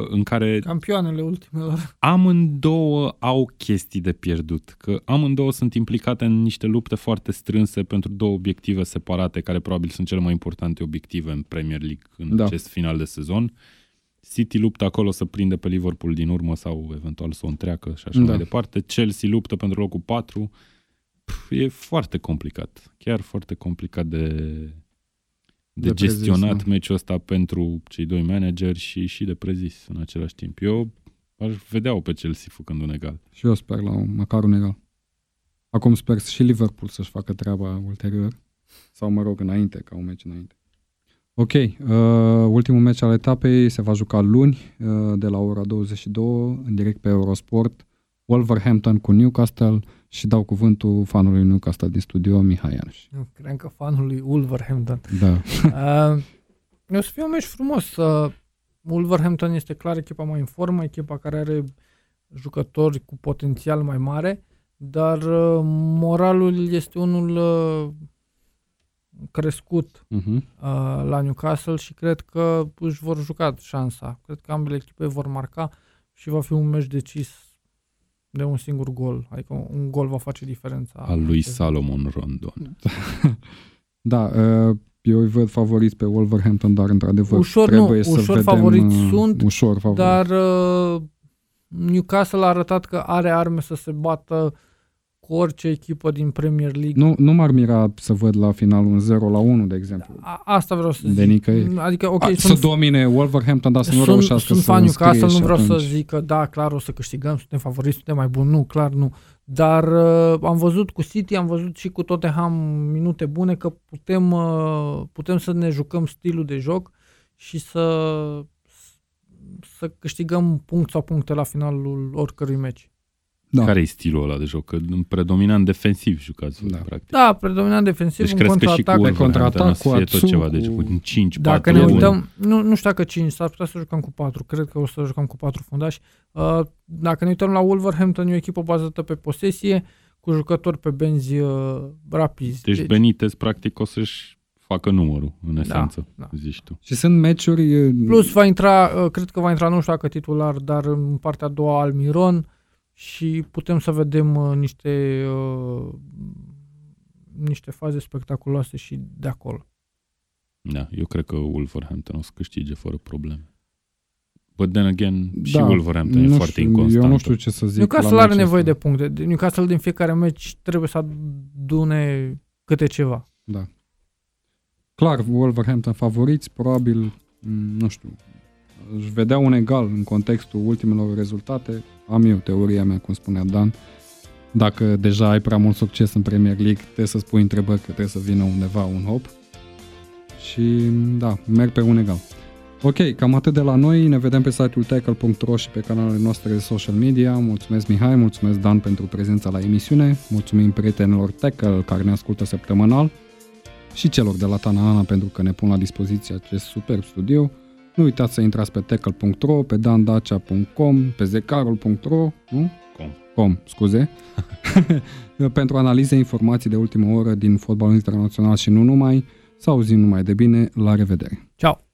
în care Campioanele ultimelor. amândouă au chestii de pierdut, că amândouă sunt implicate în niște lupte foarte strânse pentru două obiective separate, care probabil sunt cele mai importante obiective în Premier League în Da. da. acest final de sezon. City luptă acolo să prinde pe Liverpool din urmă sau eventual să o întreacă și așa Da. da. mai departe. Chelsea luptă pentru locul 4. Pf, e foarte complicat, chiar foarte complicat de, de, De de prezis, gestionat da. meciul ăsta pentru cei doi manageri și, și de prezis în același timp. Eu aș vedea-o pe Chelsea făcând un egal. Și eu sper la un, măcar un egal. Acum sper și Liverpool să-și facă treaba ulterior. Sau, mă rog, înainte, ca un meci înainte. Ok, uh, ultimul meci al etapei se va juca luni, uh, de la ora 22, în direct pe Eurosport, Wolverhampton cu Newcastle și dau cuvântul fanului Newcastle din studio, Mihai Ianuș. Nu, cred că fanul lui Wolverhampton. Da, (laughs) Uh, o să fie un meci frumos. Uh, Wolverhampton este clar echipa mai în formă, echipa care are jucători cu potențial mai mare, dar uh, moralul este unul uh, crescut uh-huh. uh, la Newcastle și cred că își vor juca șansa. Cred că ambele echipe vor marca și va fi un meci decis de un singur gol. Adică un gol va face diferența. Al lui Salomon Rondon. da uh, (laughs) eu îi văd favoriți pe Wolverhampton, dar într-adevăr Ușor nu, trebuie să ușor vedem, favoriți uh, sunt, ușor favoriți. Dar uh, Newcastle a arătat că are arme să se bată cu orice echipă din Premier League. Nu, nu m-ar mira să văd la final un 0 la 1, de exemplu. A, asta vreau să De zic. nicăieri. Adică, ok, A, sunt, să domine Wolverhampton, dar să nu sunt, reușească sunt să fan Newcastle, înscrie nu și vreau atunci. să zic că da, clar o să câștigăm, suntem favoriți, suntem mai buni. Nu, clar nu. Dar uh, am văzut cu City, am văzut și cu Tottenham minute bune că putem, uh, putem să ne jucăm stilul de joc și să, să câștigăm punct sau puncte la finalul oricărui meci. Da. Care e stilul ăla de joc? Că în predominant defensiv jucați voi, Da. practic. Da, predominant defensiv, Deci în crezi că și cu contraatac. Pe contraatac, Wolverhampton o să cu fie tot Atsu, ceva, deci cu- cu 5, Dacă 4, ne 1. uităm, nu, nu știu dacă 5, s-ar putea să jucăm cu 4, cred că o să jucăm cu 4 fundași. Uh, dacă ne uităm la Wolverhampton, e o echipă bazată pe posesie, cu jucători pe benzi uh, rapizi. Deci Benitez practic o să-și facă numărul, în esență, da. zici tu. Și sunt meciuri... e, Plus va intra, uh, cred că va intra, nu știu dacă titular, dar în partea a doua Almiron și putem să vedem uh, niște uh, niște faze spectaculoase și de acolo. Da, eu cred că Wolverhampton o să câștige fără probleme. But then again, și da, Wolverhampton e nu foarte știu, inconstant. Eu nu știu ce să zic Newcastle la are meciul nevoie de ăsta. puncte. Newcastle din fiecare meci trebuie să adune câte ceva. Da. Clar, Wolverhampton favoriți, probabil, m, nu știu, își vedea un egal în contextul ultimelor rezultate. Am eu teoria mea, cum spunea Dan. Dacă deja ai prea mult succes în Premier League, trebuie să spui întrebări că trebuie să vină undeva un hop. Și da, merg pe un egal. Ok, cam atât de la noi. Ne vedem pe site-ul tackle.ro și pe canalele noastre de social media. Mulțumesc Mihai, mulțumesc Dan pentru prezența la emisiune. Mulțumim prietenilor Tackle care ne ascultă săptămânal și celor de la Tanana pentru că ne pun la dispoziție acest superb studio. Nu uitați să intrați pe tackle.ro, pe dandacea.com, pe zecarul.ro, nu? Com. Com, scuze, (laughs) pentru analize, informații de ultimă oră din fotbalul internațional și nu numai. Să auzim numai de bine, la revedere! Ciao!